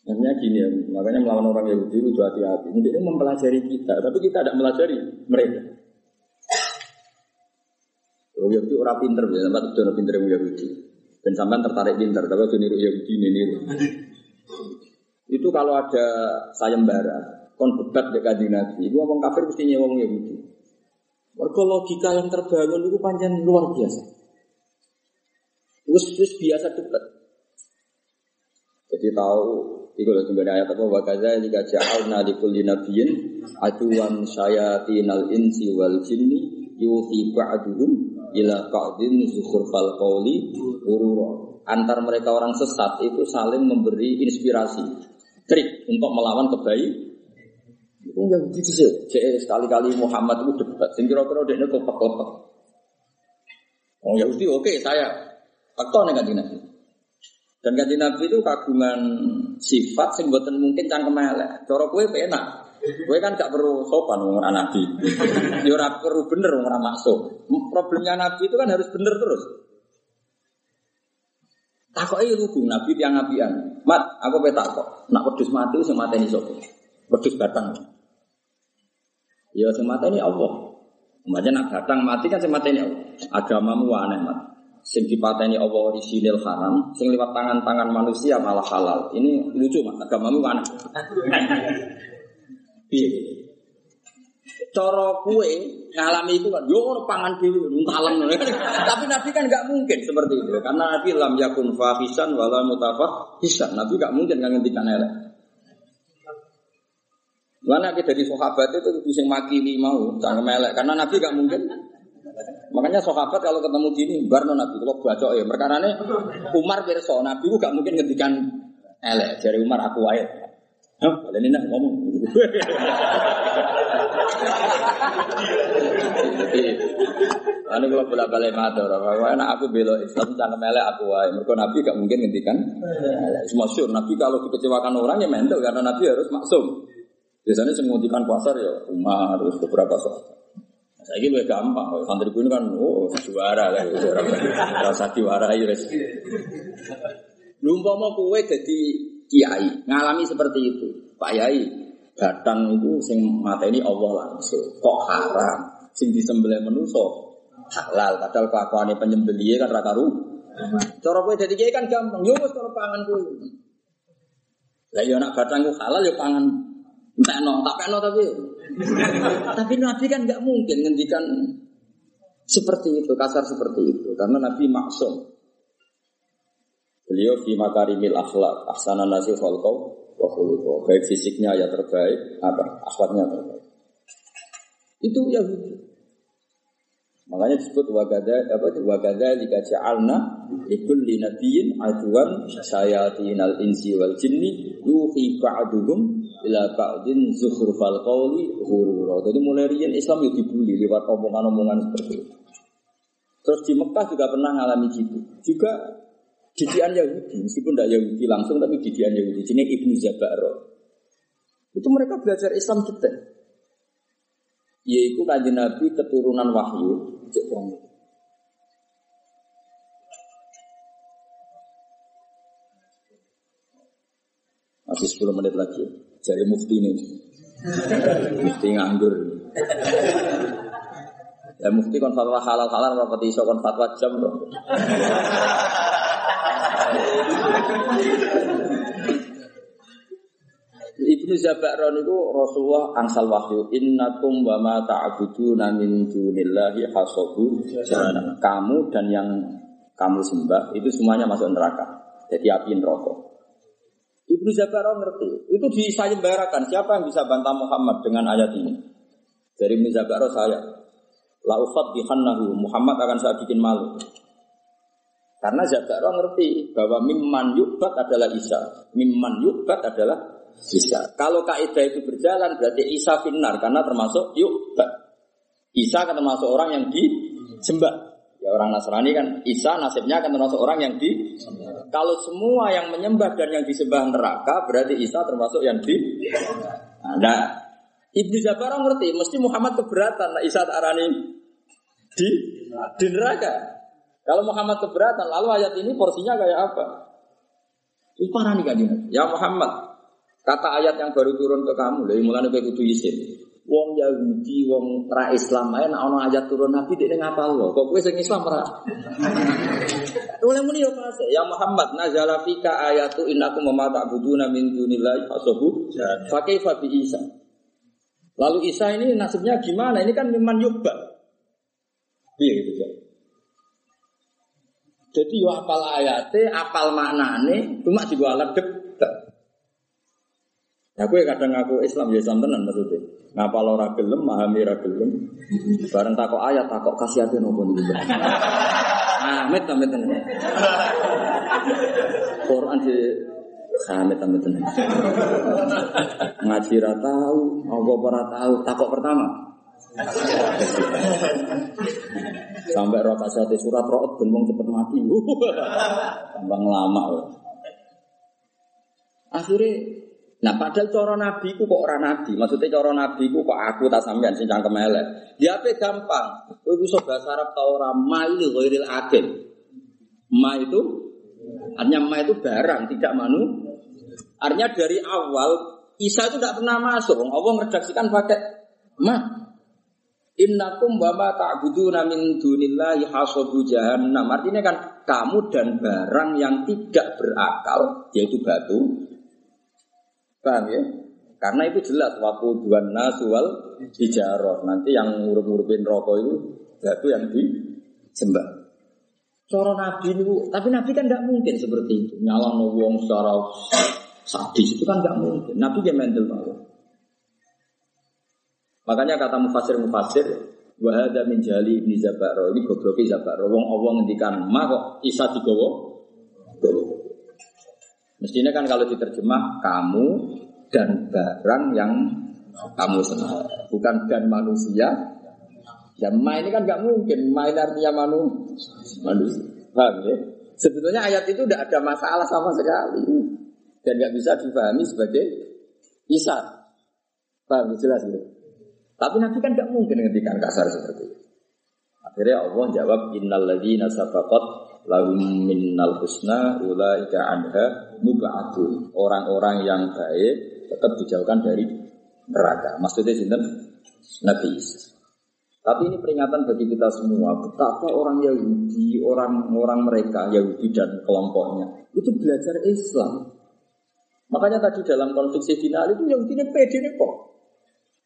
Maksudnya gini ya, makanya melawan orang Yahudi itu hati-hati. Ini mempelajari kita, tapi kita tidak melajari mereka. Orang Yahudi orang pinter, ya, tempat itu orang pinter yang Yahudi. Dan sampai tertarik pinter, tapi itu niru Yahudi ini. Itu kalau ada sayembara, kon debat di kaji Nabi, itu ngomong kafir mesti nyewong Yahudi. Warga logika yang terbangun itu panjang luar biasa. Terus, biasa debat. Jadi tahu itu loh sebenarnya ayat apa wa kadzalika ja'alna likulli nabiyyin aduwan syayatinal insi wal jinni yuhi ba'duhum ila ba'din zukhrufal qawli urura. Antar mereka orang sesat itu saling memberi inspirasi, trik untuk melawan kebaikan. Itu yang gitu sih. sekali-kali Muhammad itu debat. Sing kira-kira dia kopek-kopek. Oh Yahudi oke saya. Faktor nih kan dan kanji Nabi itu kagungan sifat sing buatan mungkin cangkem elek. Cara kue penak. Kue kan gak perlu sopan ngomong Nabi. Ya ora perlu bener ngomong maksud. Problemnya Nabi itu kan harus bener terus. Takoke lugu Nabi tiang nabian. Mat, aku pe takok. Nak wedhus mati sing mateni sapa? Wedhus batang. Ya sing mateni Allah. Macam nak batang mati kan sing mateni Allah. Agamamu aneh mat sing dipateni Allah orisinil haram, sing lewat tangan-tangan manusia malah halal. Ini lucu mas, agamamu kan? Piye? Cara kue ngalami itu kan, yo pangan dulu, nuntalem. Tapi Nabi kan nggak mungkin seperti itu, karena Nabi lam yakun fahisan wala mutafah hisan. Nabi nggak mungkin nggak ngendikan elek. Mana kita dari sahabat itu bisa maki mau, jangan melek, karena Nabi nggak mungkin Makanya sahabat kalau ketemu gini, barno Nabi kalau baca ya. Perkara ini Umar berso Nabi gak mungkin ngedikan elek. Dari Umar aku wae. Hah, ini ngomong. Anu kalau bola balik matur, karena aku bela Islam jangan melek aku wae. Mereka Nabi gak mungkin ngendikan. Semua syur Nabi kalau dikecewakan orang ya mental karena Nabi harus maksum. Biasanya semutikan pasar ya Umar terus beberapa sahabat. Saya lebih gampang, santri ini kan, oh juara rasa juara ya res. mau kue jadi kiai, ngalami seperti itu, Pak Yai, datang itu sing mata ini Allah langsung, kok haram, sing disembelih menuso halal, padahal kelakuannya penyembelih kan raka ru. Cara kue jadi kan gampang, yo cara pangan kue. Lah yo nak batang halal yo pangan. Entah no, tak no tapi. Tapi Nabi kan nggak mungkin ngendikan seperti itu, kasar seperti itu, karena Nabi maksum. Beliau fi makarimil akhlak, ahsana nasi khalqau wa khuluqau. Baik fisiknya ya terbaik, apa? Akhlaknya terbaik. Itu Yahudi. Makanya disebut wagada apa itu wagada jika ja'alna likulli nabiyyin aduan syayatinal insi wal jinni yuhi ba'duhum ila ba'din zukhrufal qawli ghurura. Jadi mulai riyen Islam itu dibully lewat omongan-omongan seperti itu. Terus di Mekah juga pernah ngalami gitu. Juga didian Yahudi, meskipun tidak Yahudi langsung tapi didian Yahudi. Ini Ibnu Zabaro. Itu mereka belajar Islam detail. Yaitu kanjeng Nabi keturunan wahyu. Masih 10 menit lagi. Jadi mufti ini. mufti nganggur. Ya mufti kon fatwa halal halal rapati iso kon fatwa jam dong. Ibnu Zabakron itu Rasulullah angsal wahyu. Innakum wa ma ta'buduna min dunillahi hasabu. Kamu dan yang kamu sembah itu semuanya masuk neraka. Jadi api neraka. Ibnu Zabakron ngerti. Itu disayembarakan. Siapa yang bisa bantah Muhammad dengan ayat ini? Dari Ibnu Zabakron saya. Laufat dihannahu Muhammad akan saya bikin malu karena Zabakron ngerti bahwa mimman yukbat adalah Isa mimman yukbat adalah Isa. Kalau kaidah itu berjalan berarti Isa finar karena termasuk yuk. Isa kan termasuk orang yang disembah. Ya orang Nasrani kan Isa nasibnya akan termasuk orang yang di Kalau semua yang menyembah dan yang disembah neraka berarti Isa termasuk yang di Nah, Ibnu Jabar ngerti, mesti Muhammad keberatan nah Isa arani di di neraka. Kalau Muhammad keberatan, lalu ayat ini porsinya kayak apa? Itu parah nih kan Ya Muhammad, Kata ayat yang baru turun ke kamu, dari mulai kowe kudu isin. Wong Yahudi, wong ra Islam ae nek ana ayat turun Nabi dia ngapal lo. Kok kowe sing Islam ra? Oleh muni yo fase, ya Muhammad nazala fika ayatu innakum ma ta'buduna min dunillahi fasabu fa kaifa bi Isa. Lalu Isa ini nasibnya gimana? Ini kan memang yubba. Iya gitu ya. Jadi yo apal ayate, apal maknane, cuma dibawa ledek Aku ya kadang aku Islam ya Islam tenan maksudnya. Ngapa lo gelem, memahami gelem. Bareng takok ayat, takok kasih hati nopo nih. Ah, met met tenan. Quran di Hamid amit tenan. Ngaji ra tahu, apa tahu, takok pertama. Sampai roh kasih surat roh ben cepet mati. Tambang lama. Akhirnya Nah padahal coro nabi ku kok orang nabi, maksudnya coro nabi ku kok aku tak sampean sing cangkem elek. Dia apa gampang. Kowe iso bahasa Arab ta ora mail ghairil akil. Ma itu artinya ma itu barang, tidak manu. Artinya dari awal Isa itu tidak pernah masuk. Allah meredaksikan pakai ma. Innakum wa ma ta'buduna min dunillahi hasabu jahannam. Artinya kan kamu dan barang yang tidak berakal yaitu batu Paham ya? Karena itu jelas waktu dua nasual hijaroh. Nanti yang ngurup-ngurupin rokok itu batu yang disembah. Coro Nabi itu, tapi Nabi kan tidak mungkin seperti itu. Nyala wong secara sadis itu kan tidak mungkin. Nabi dia mental banget. Makanya kata mufasir mufasir, wahada min jali ibni Zabaro ini gobloki Zabaro. Wong Allah ngendikan ma kok isa digowo. Mestinya kan kalau diterjemah kamu dan barang yang kamu senang, bukan dan manusia. Ya ma ini kan nggak mungkin, ma ini artinya manu, manusia. Paham ya? Sebetulnya ayat itu tidak ada masalah sama sekali dan nggak bisa dipahami sebagai Isa. Paham jelas gitu. Tapi Nabi kan nggak mungkin ngendikan kasar seperti itu. Akhirnya Allah jawab innal ladzina sabaqat lahum minnal husna ulaika anha mub'atun. Orang-orang yang baik tetap dijauhkan dari neraka. Maksudnya sinten Nabi Isa. Tapi ini peringatan bagi kita semua betapa orang Yahudi, orang-orang mereka Yahudi dan kelompoknya itu belajar Islam. Makanya tadi dalam konflik Sayyidina itu Yahudi ini pede nih kok.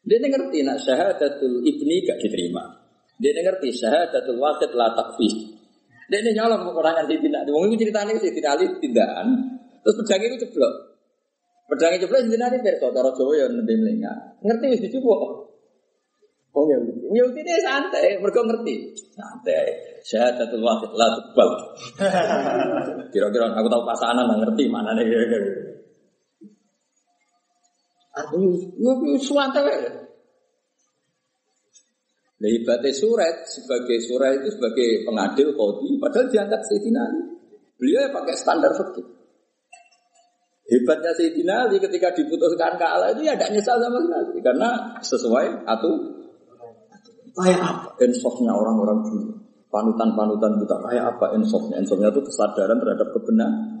Dia ngerti nak syahadatul ibni gak diterima. Dia ngerti syahadatul wasid la takfi. Dia ini nyolong orang yang Sayyidina Ali. Mungkin ceritanya Sayyidina Ali tindakan. Terus pedang itu ceblok. Pedang ceblok Sayyidina Ali perso. Taro Jawa ya nanti melengah. Ngerti wis dicukup. Oh ya, ya ini santai, mereka ngerti. Santai. Syahadatul wahid la tubal. Kira-kira aku tahu pasangan ngerti mana nih. Ya santai. Nah, ibadah surat sebagai surat itu sebagai pengadil kodi, padahal diangkat Sayyidina Ali. Beliau pakai standar fikih. Hebatnya Sayyidina Ali ketika diputuskan kalah itu ya tidak nyesal sama sekali karena sesuai atau Kayak apa insofnya orang-orang dulu? Panutan-panutan kita kayak apa insofnya? Insofnya itu kesadaran terhadap kebenaran.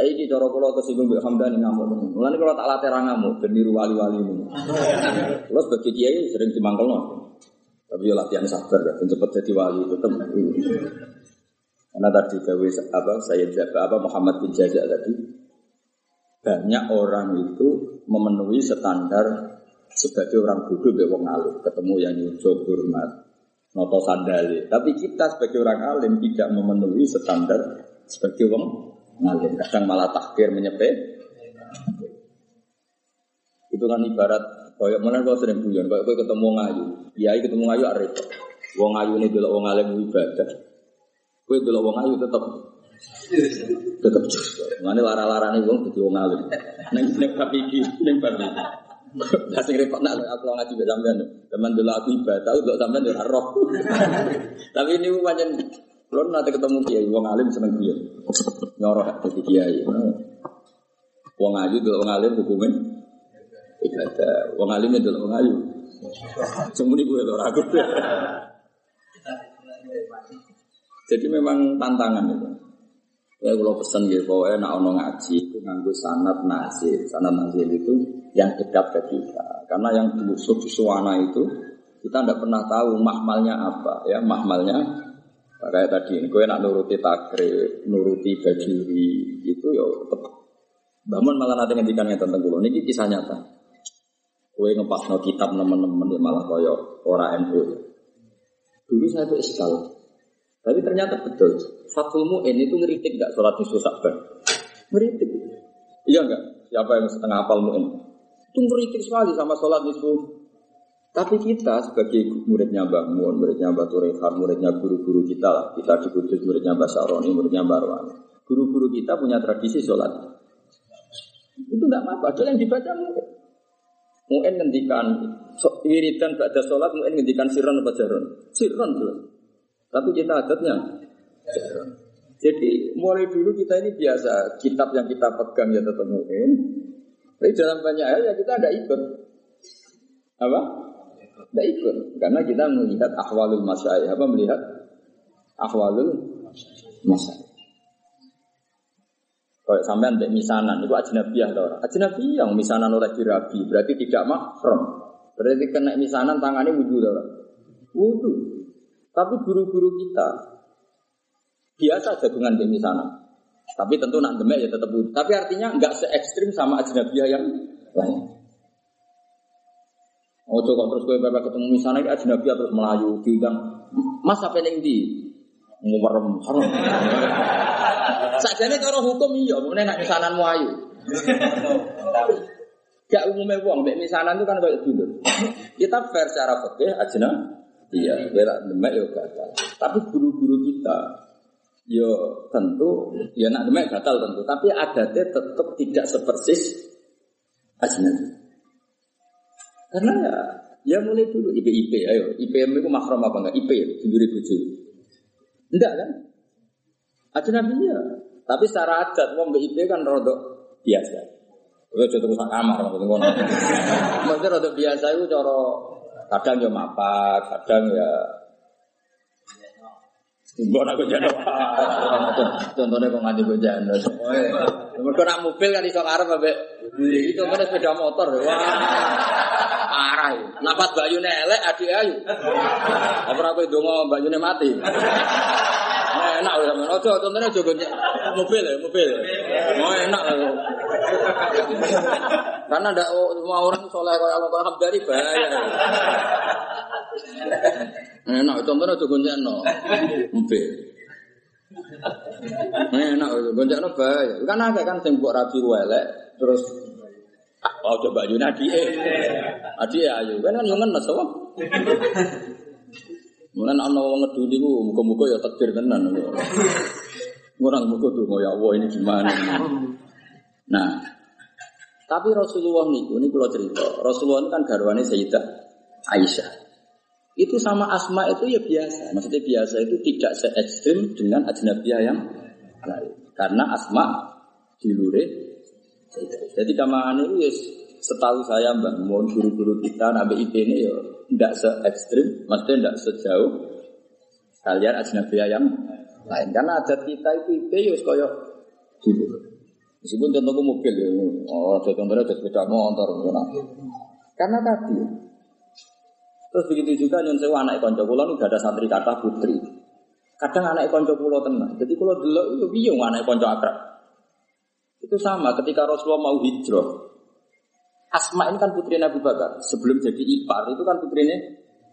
Saya ini cara kalau tersinggung Mbak Hamdan ngamuk. Mulane kalau tak latih orang ngamuk ben wali-wali ini. Kalau sebagai kiai sering dimangkel Tapi ya latihan sabar kan cepet jadi wali tetap. Karena tadi gawe apa saya apa Muhammad bin Jajak tadi banyak orang itu memenuhi standar sebagai orang bodoh be wong alim, ketemu yang nyucuk hormat, noto sandali. Tapi kita sebagai orang alim tidak memenuhi standar sebagai wong ngalim. Kadang malah takbir menyepe. Itu kan ibarat koyo mana kalau sering guyon, koyo kowe ketemu ngayu, kiai ketemu ngayu arep. Wong ayu ini dulu wong alim ibadah. Kowe dulu wong ayu tetap tetap Mana lara-larane wong dadi wong alim. Ning ning bab iki, ning bab repot nak aku ngaji mbek sampean. Teman dulu aku ibadah, untuk sampean yo roh. Tapi ini pancen kalau nanti ketemu kiai, wong alim seneng kiai, nyoroh jadi kiai. Wong ayu dulu wong alim hukumin ibadah. Wong alim itu wong ayu. Semuni gue tuh ragu. Jadi memang tantangan itu. Ya kalau pesan gitu, pokoknya nak ono ngaji itu nganggu sanat nasir. Sanat nasir itu yang dekat ke kita. Karena yang dulu suwana itu kita tidak pernah tahu mahmalnya apa ya mahmalnya kayak tadi gue nak nuruti takrib nuruti bajuri itu ya tetap bangun malah nanti ngendikan tentang kulo ini kisah nyata. Gue ngepas no kitab teman-teman malah koyo ora NU dulu saya itu iskal. Tapi ternyata betul. Fatul Mu'in itu ngeritik gak sholat di Sakban ngeritik. Iya enggak siapa yang setengah apal Mu'in itu ngeritik sekali sama sholat nisfu tapi kita sebagai muridnya Mbak Mun, muridnya Mbak Turehan, muridnya guru-guru kita lah. Kita di Kudus, muridnya Mbak Saroni, muridnya Mbak Arwan. Guru-guru kita punya tradisi sholat. Itu tidak apa-apa, ada yang dibaca mungkin. Mungkin ngendikan so, wiridan ada sholat, mungkin ngendikan siron apa jaron. Siron jelas. Tapi kita adatnya. Jadi mulai dulu kita ini biasa kitab yang kita pegang ya tetap mungkin. Tapi dalam banyak hal ya kita ada ikut. Apa? Tidak ikut. Karena kita melihat ahwalul masyayikh. Apa melihat ahwalul masyayikh. Kalau sampean mbek misanan, itu ajnabiyah tau Ajnabiyah yang misanan oleh dirabi, berarti tidak mahram. Berarti kena misanan tangannya wudhu tau Wudhu. Tapi guru-guru kita biasa jagungan mbek misanan. Tapi tentu nak demek ya tetap wudhu. Tapi artinya nggak se ekstrim sama ajnabiyah yang lain. Oh kok terus gue bapak ketemu misalnya aja nabi terus melayu diundang mas di ngumerem haram. Sajane cara hukum iya, kemudian nak misanan ayu. Gak umumnya uang, mbak misanan itu kan kayak dulu. Kita fair secara fikih aja Iya, bela demek ya gatal. Tapi guru-guru kita, yo ya tentu, ya nak demek gatal tentu. Tapi adatnya tetap tidak sepersis ajnabi. Karena ya, ya mulai dulu IP IP, ayo IPM itu makrom apa enggak IP dulu bojo. Enggak kan? Ada nabi ya. Tapi secara adat mau IP kan rodok biasa. Udah jadi rusak kamar maksudnya ngono. Maksudnya rodok biasa itu cara kadang ya mapak, kadang ya Gue nak gojano. Contohnya kok nganti gojano. Mereka nak mobil kan iso ngarep ambek itu kan sepeda motor. Wah. Parah. Napas bayu elek adik ayu. Apa aku ndonga bayune mati. enak lho sampean. Ojo contohnya aja mobil ya, mobil. Oh enak lho. Karena ndak semua orang soleh kayak Allah Hamdani bahaya. Enak contohnya aja goncengno. Mobil. Enak goncengno bahaya. Kan ada kan sing mbok rabi elek terus Oh coba Yuna adike. Adike ayu. Kan kan yo ngenes apa? Mulane ana wong ngeduli ku muga-muga ya takdir tenan. Orang muga tuh ya Allah ini gimana. Nah, tapi Rasulullah niku ini kalau cerita, Rasulullah kan garwane Sayyidah Aisyah. Itu sama Asma itu ya biasa. Maksudnya biasa itu tidak se ekstrim dengan ajnabiyah yang lain. Karena Asma dilure. Jadi kamane itu yes, setahu saya mbak, mohon guru-guru kita nabi IP ini ya tidak se ekstrim, maksudnya tidak sejauh kalian ajnabiyah yang lain. Karena adat kita itu IP ya kaya gitu. Meskipun contohku mobil ya, oh contohnya ada sepeda motor, karena tadi. Terus begitu juga nyun sewa anak konco kula nu ada santri kata putri. Kadang anak konco kula tenang. Jadi kula delok itu piye anak konco akrab. Itu sama ketika Rasulullah mau hijrah. Asma ini kan putrinya Abu Bakar. Sebelum jadi ipar itu kan putrinya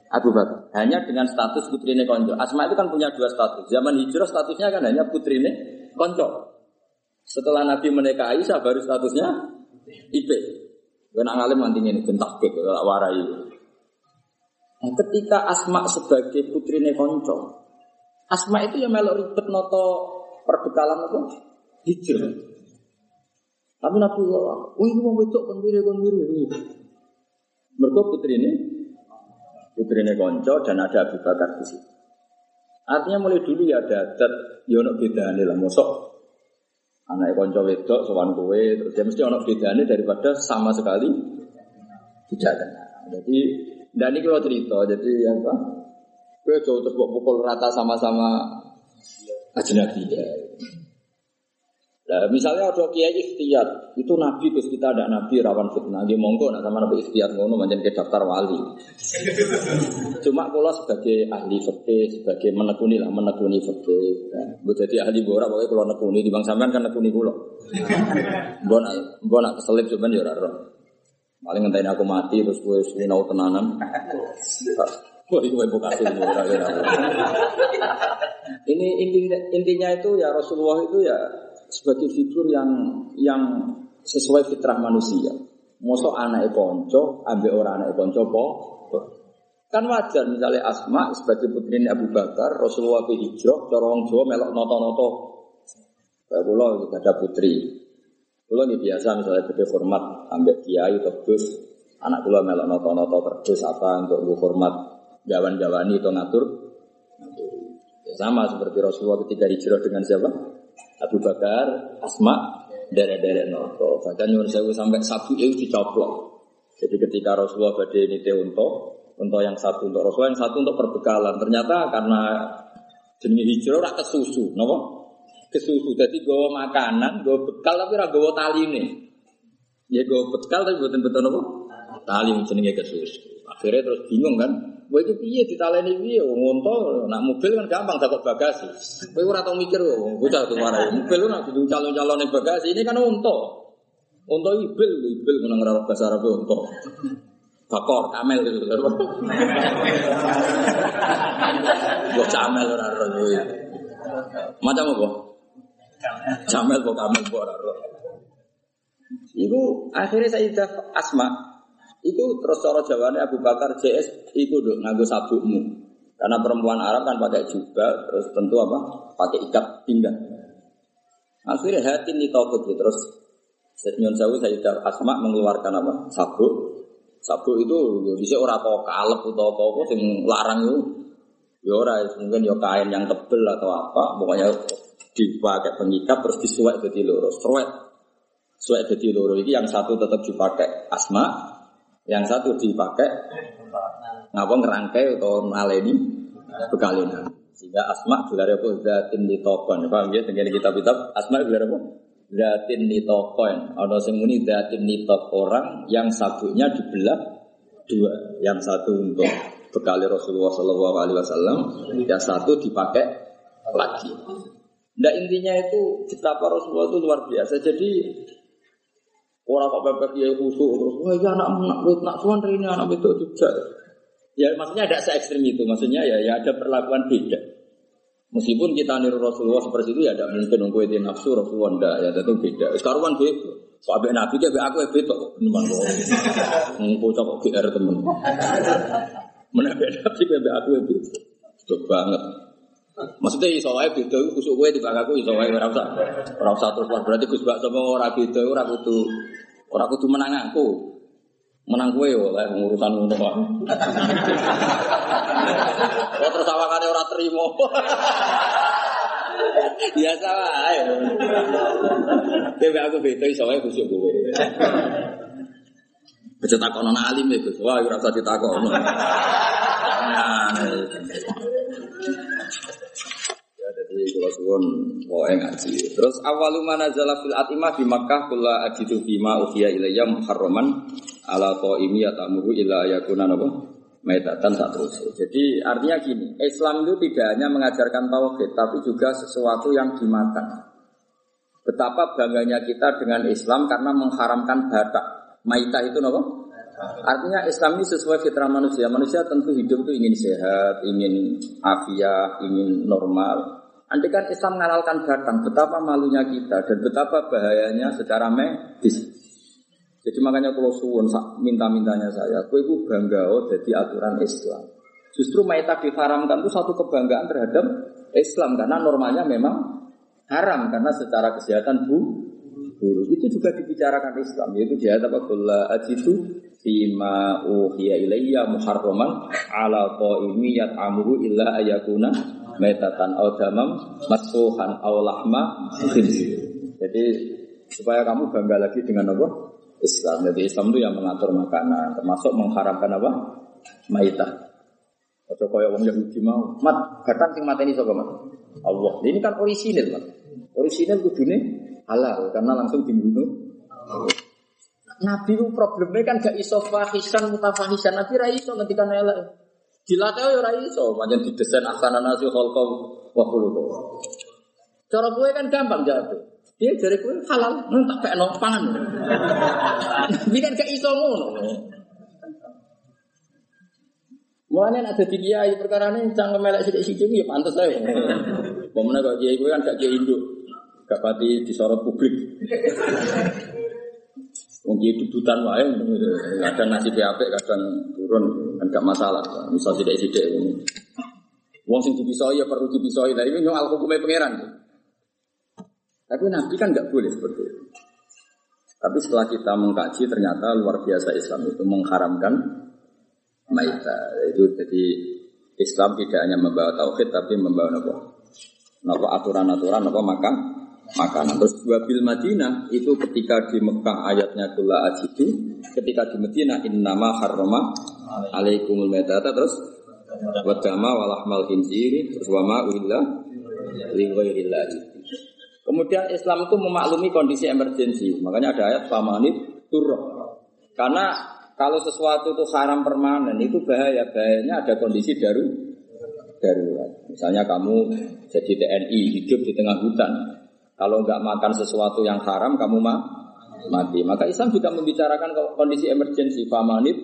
Abu Bakar. Hanya dengan status putrinya konco. Asma itu kan punya dua status. Zaman hijrah statusnya kan hanya putrinya konco. Setelah Nabi menikah Aisyah baru statusnya IP. Kena ngalim nanti ini bentak ke warai. Nah, ketika Asma sebagai putrinya konco, Asma itu yang melok ribet noto perbekalan apa? Hijrah. Tapi Nabi Allah, ini mau wedok kon wiri kon wiri. Putri ini, putri ini konco dan ada Abu Bakar di situ. Artinya mulai dulu ya ada adat, ya ono bedane lah, mosok anak konco wedok sowan kowe terus dia mesti ono bedane daripada sama sekali tidak kenal. Jadi dan ini kalau cerita, jadi yang apa? Kowe jauh terus pukul rata sama-sama ajnabi. Nah, misalnya ada kiai ikhtiyat, itu nabi terus kita ada nabi rawan fitnah. Dia monggo nak sama nabi ikhtiyat ngono manjen ke daftar wali. Cuma kalau sebagai ahli fikih, sebagai menekuni lah menekuni fikih. Ya. jadi ahli bora pokoknya kalau nekuni di bang sampean kan nekuni kulo. Mbok nak nak keselip cuman ya Paling ngenteni aku mati terus gue sinau tenanan. Ini intinya, intinya itu ya Rasulullah itu ya sebagai figur yang yang sesuai fitrah manusia. Mosok anak konco, ambil orang anak konco po. Kan wajar misalnya Asma sebagai putri Abu Bakar, Rasulullah ke hijrah, corong Jawa melok noto-noto. Kayak pulau ada putri. Pulau ini biasa misalnya gede format ambil kiai terus anak pulau melok noto-noto terus apa untuk hormat jawan-jawani itu ngatur. Ya, sama seperti Rasulullah ketika hijrah dengan siapa? Abu Bakar, Asma, derek-derek noto. Bahkan nyuruh saya sampai sabu itu dicoplok. Jadi ketika Rasulullah badai ini untuk untuk yang satu untuk Rasulullah, yang satu untuk perbekalan. Ternyata karena jenis hijrah rak kesusu, nopo? Kesusu. Jadi gue makanan, gue bekal tapi rak gue tali ini. Ya gue bekal tapi buatan betul nopo? Tali jenisnya kesusu. Akhirnya terus bingung kan? Gue itu piye ditaleni piye ngonto nak mobil kan gampang dapat bagasi. Gue ora tau mikir gue bocah tuh marah. Mobil lu nak kudu calon-calon bagasi ini kan unto. Unto ibil, ibil menang ora bahasa Arab unto. Bakor, kamel gitu. Gue camel ora ora Macam apa? Camel kok kamel kok ora. Iku akhirnya saya Asma itu terus cara jawabannya Abu Bakar JS itu dong nganggo sabukmu. Karena perempuan Arab kan pakai jubah, terus tentu apa? Pakai ikat pinggang. Akhirnya hati ini takut gitu. Terus Senyum Sewu Sayyidah Asma mengeluarkan apa? Sabuk. Sabuk itu bisa orang kau kalep atau apa apa sing larang itu. Ya mungkin ya kain yang tebel atau apa, pokoknya dipakai pengikat terus disuai jadi loro. Suet. Suet jadi loro ini yang satu tetap dipakai Asma, yang satu dipakai ngapa ngerangkai atau naleni bekalinan. Sehingga asma gelar apa zatin litokon. Paham ya? Dengan kitab-kitab asma gelar apa? Zatin litokon. Ada muni zatin litok orang yang sabuknya dibelah dua. Yang satu untuk bekali Rasulullah Shallallahu Alaihi Wasallam, yang satu dipakai lagi. Nah intinya itu betapa Rasulullah itu luar biasa. Jadi Orang kok bebek ya khusus terus, wah ya anak anak wet nak suan ini anak itu juga. Ya maksudnya ada se ekstrim itu, maksudnya ya ya ada perlakuan beda. Meskipun kita niru Rasulullah seperti itu ya tidak mungkin nunggu itu nafsu Rasulullah ndak ya tentu beda. Sekarang kan beda. Soalnya nabi dia aku ya beda teman kok. GR teman. Mana beda nabi dia aku ya beda. Banget. Maksudnya iso wae beda iku kusuk kowe timbang aku iso wae ora usah. Ora usah terus berarti Gus Bak sama ora beda ora kudu ora kudu menang aku. Menang kowe oleh urusan ngono kok. Kok terus awakane ora trimo. Biasa wae. Tapi aku beda iso wae kusuk kowe. Takon ana alim itu. Wah, ora usah ditakon. Ya kalau suwon pokoke ngaji. Terus awalu mana fil atimah di Makkah kula ajidu bima uhiya ilayya muharraman ala qaimi yatamuru ila yakuna napa metatan tak terus. Jadi artinya gini, Islam itu tidak hanya mengajarkan tauhid tapi juga sesuatu yang dimakan. Betapa bangganya kita dengan Islam karena mengharamkan batak. Maitah itu nopo? Artinya Islam ini sesuai fitrah manusia. Manusia tentu hidup itu ingin sehat, ingin afiah, ingin normal. Andai kan Islam mengalalkan batang, betapa malunya kita dan betapa bahayanya secara medis. Jadi makanya kalau suwun minta-mintanya saya, aku itu bangga oh jadi aturan Islam. Justru maita diharamkan itu satu kebanggaan terhadap Islam karena normalnya memang haram karena secara kesehatan bu buruk. Itu juga dibicarakan Islam yaitu dia apa kula ajitu fima uhiya ilayya muharraman ala qaimi yat'amuhu illa ayakuna metatan aw damam masfuhan aw lahma Jadi supaya kamu bangga lagi dengan apa? Islam. Jadi Islam itu yang mengatur makanan, termasuk mengharamkan apa? Maitah. Atau kaya wong Yahudi mau, mat, batang sing mateni sapa, Mat? Allah. Ini kan orisinil, Mat. Orisinil kudune halal karena langsung dibunuh. Nabi problemnya kan gak iso fahisan mutafahisan. Nabi ra iso ketika elek. Dilatih ya ora iso, pancen didesain asana nasi khalqa wa khuluqa. Cara gue kan gampang jatuh. Dia dari gue halal, nang tak pekno pangan. Nabi kan gak iso ngono. Mulanya ada di kiai perkara ini cangkem melek sidik-sidik ya pantas lah. Pemenang kok kiai gue kan gak kiai induk, gak pati disorot publik. Mungkin dudutan wae, kadang nasi PAP, kadang turun, kan gak masalah. Misal sidik-sidik. Wong sing dipisoi ya perlu dipisoi. Nah ini nyong hukumnya pangeran. Tapi Nabi kan nggak boleh seperti itu. Tapi setelah kita mengkaji ternyata luar biasa Islam itu mengharamkan maita. Itu jadi Islam tidak hanya membawa tauhid tapi membawa apa? Apa aturan-aturan apa makan makanan. Terus dua bil Madinah itu ketika di Mekah ayatnya kula ajidu, ketika di Madinah innama harrama alaikumul metata terus wadama walahmal khinziri terus wama uhillah li Kemudian Islam itu memaklumi kondisi emergensi. Makanya ada ayat pamanit turroh. Karena kalau sesuatu itu haram permanen itu bahaya. Bahayanya ada kondisi daru darurat. Misalnya kamu jadi TNI hidup di tengah hutan. Kalau nggak makan sesuatu yang haram kamu mah mati. Maka Islam juga membicarakan kondisi emergensi pamanit.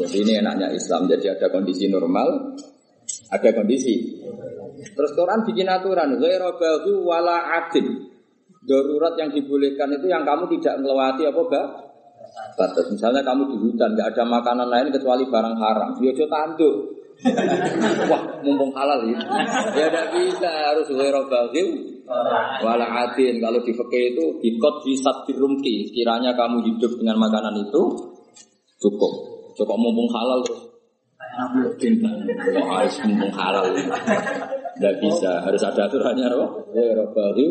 Jadi ini enaknya Islam. Jadi ada kondisi normal, ada kondisi Terus Quran bikin aturan, ghairabaghu wala adin. Darurat yang dibolehkan itu yang kamu tidak melewati apa bah? Batas. Misalnya kamu di hutan, nggak ada makanan lain kecuali barang haram. Yo ya, tanduk. Wah, mumpung halal ya. Ya tidak bisa, harus ghairabaghu wala adin. Kalau di fakih itu bikot di rumki. Kiranya kamu hidup dengan makanan itu cukup. Cukup mumpung halal terus. Harus mumpung halal. Tidak bisa, harus ada aturannya. Ya, Rabbahu.